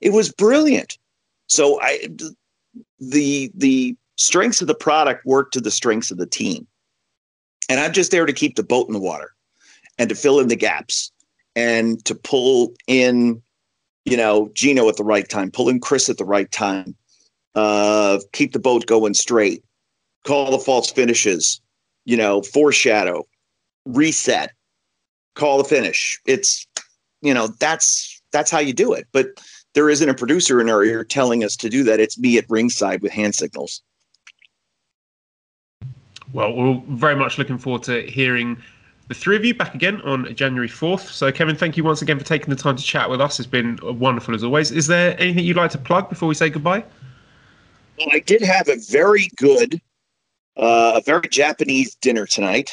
it was brilliant. So I, the, the strengths of the product work to the strengths of the team. And I'm just there to keep the boat in the water and to fill in the gaps and to pull in you know, Gino at the right time, pulling Chris at the right time, uh, keep the boat going straight, call the false finishes, you know, foreshadow, reset, call the finish. It's, you know, that's that's how you do it. But there isn't a producer in our ear telling us to do that. It's me at ringside with hand signals. Well, we're very much looking forward to hearing the three of you back again on January 4th. So, Kevin, thank you once again for taking the time to chat with us. It's been wonderful as always. Is there anything you'd like to plug before we say goodbye? Well, I did have a very good, uh, a very Japanese dinner tonight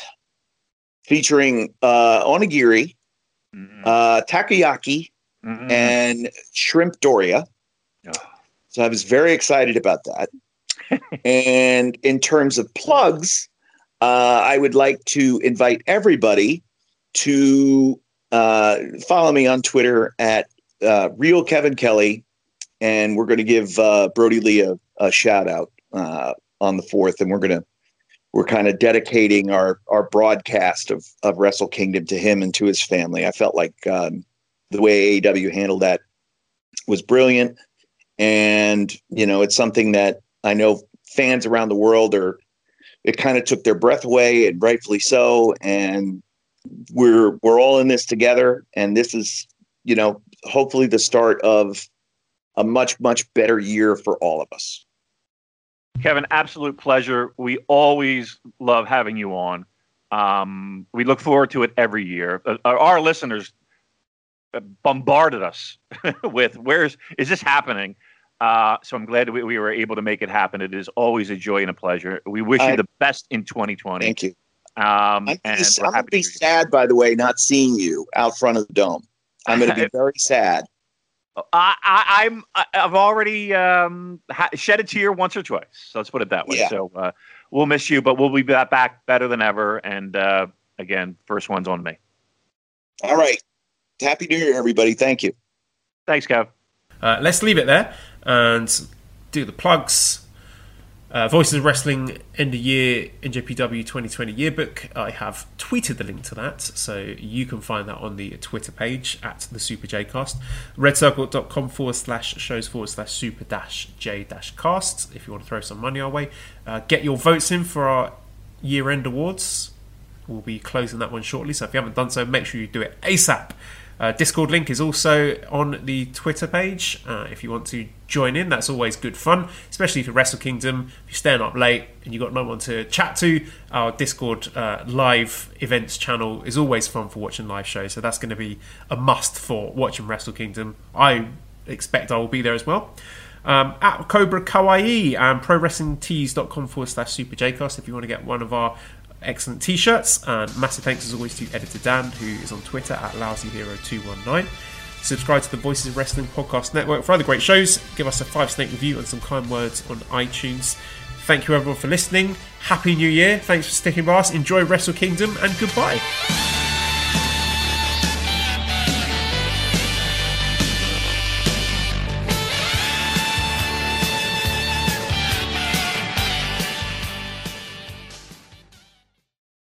featuring uh, onigiri, mm-hmm. uh, takoyaki, mm-hmm. and shrimp doria. Oh. So I was very excited about that. <laughs> and in terms of plugs, uh, I would like to invite everybody to uh, follow me on Twitter at uh, Real Kevin Kelly, and we're going to give uh, Brodie Lee a, a shout out uh, on the fourth, and we're going to we're kind of dedicating our our broadcast of of Wrestle Kingdom to him and to his family. I felt like um, the way AEW handled that was brilliant, and you know it's something that I know fans around the world are it kind of took their breath away, and rightfully so. And we're we're all in this together, and this is you know hopefully the start of a much much better year for all of us. Kevin, absolute pleasure. We always love having you on. Um, we look forward to it every year. Uh, our listeners bombarded us <laughs> with where's is this happening? Uh, so I'm glad we, we, were able to make it happen. It is always a joy and a pleasure. We wish I, you the best in 2020. Thank you. Um, I'm, and I'm going to be sad, by the way, not seeing you out front of the dome. I'm going to be <laughs> very sad. I, am I've already um, shed a tear once or twice. So let's put it that way. Yeah. So uh, we'll miss you, but we'll be back better than ever. And uh, again, first one's on me. All right. Happy New Year, everybody. Thank you. Thanks, Kev. Uh, let's leave it there and do the plugs. Uh, Voices of Wrestling End of Year NJPW 2020 Yearbook. I have tweeted the link to that, so you can find that on the Twitter page at the Super J Cast. Redcircle.com forward slash shows forward slash super dash J dash casts if you want to throw some money our way. Uh, get your votes in for our year end awards. We'll be closing that one shortly, so if you haven't done so, make sure you do it ASAP. Uh, Discord link is also on the Twitter page uh, if you want to join in. That's always good fun, especially for Wrestle Kingdom. If you're staying up late and you've got no one to chat to, our Discord uh, live events channel is always fun for watching live shows. So that's going to be a must for watching Wrestle Kingdom. I expect I will be there as well. Um, at Cobra Kawaii and ProWrestlingTees.com forward slash Super if you want to get one of our excellent t-shirts and massive thanks as always to editor dan who is on twitter at lousyhero219 subscribe to the voices of wrestling podcast network for other great shows. Give us a five snake review and some kind words on itunes. Thank you everyone for listening. Happy new year. Thanks for sticking by us. Enjoy wrestle kingdom and goodbye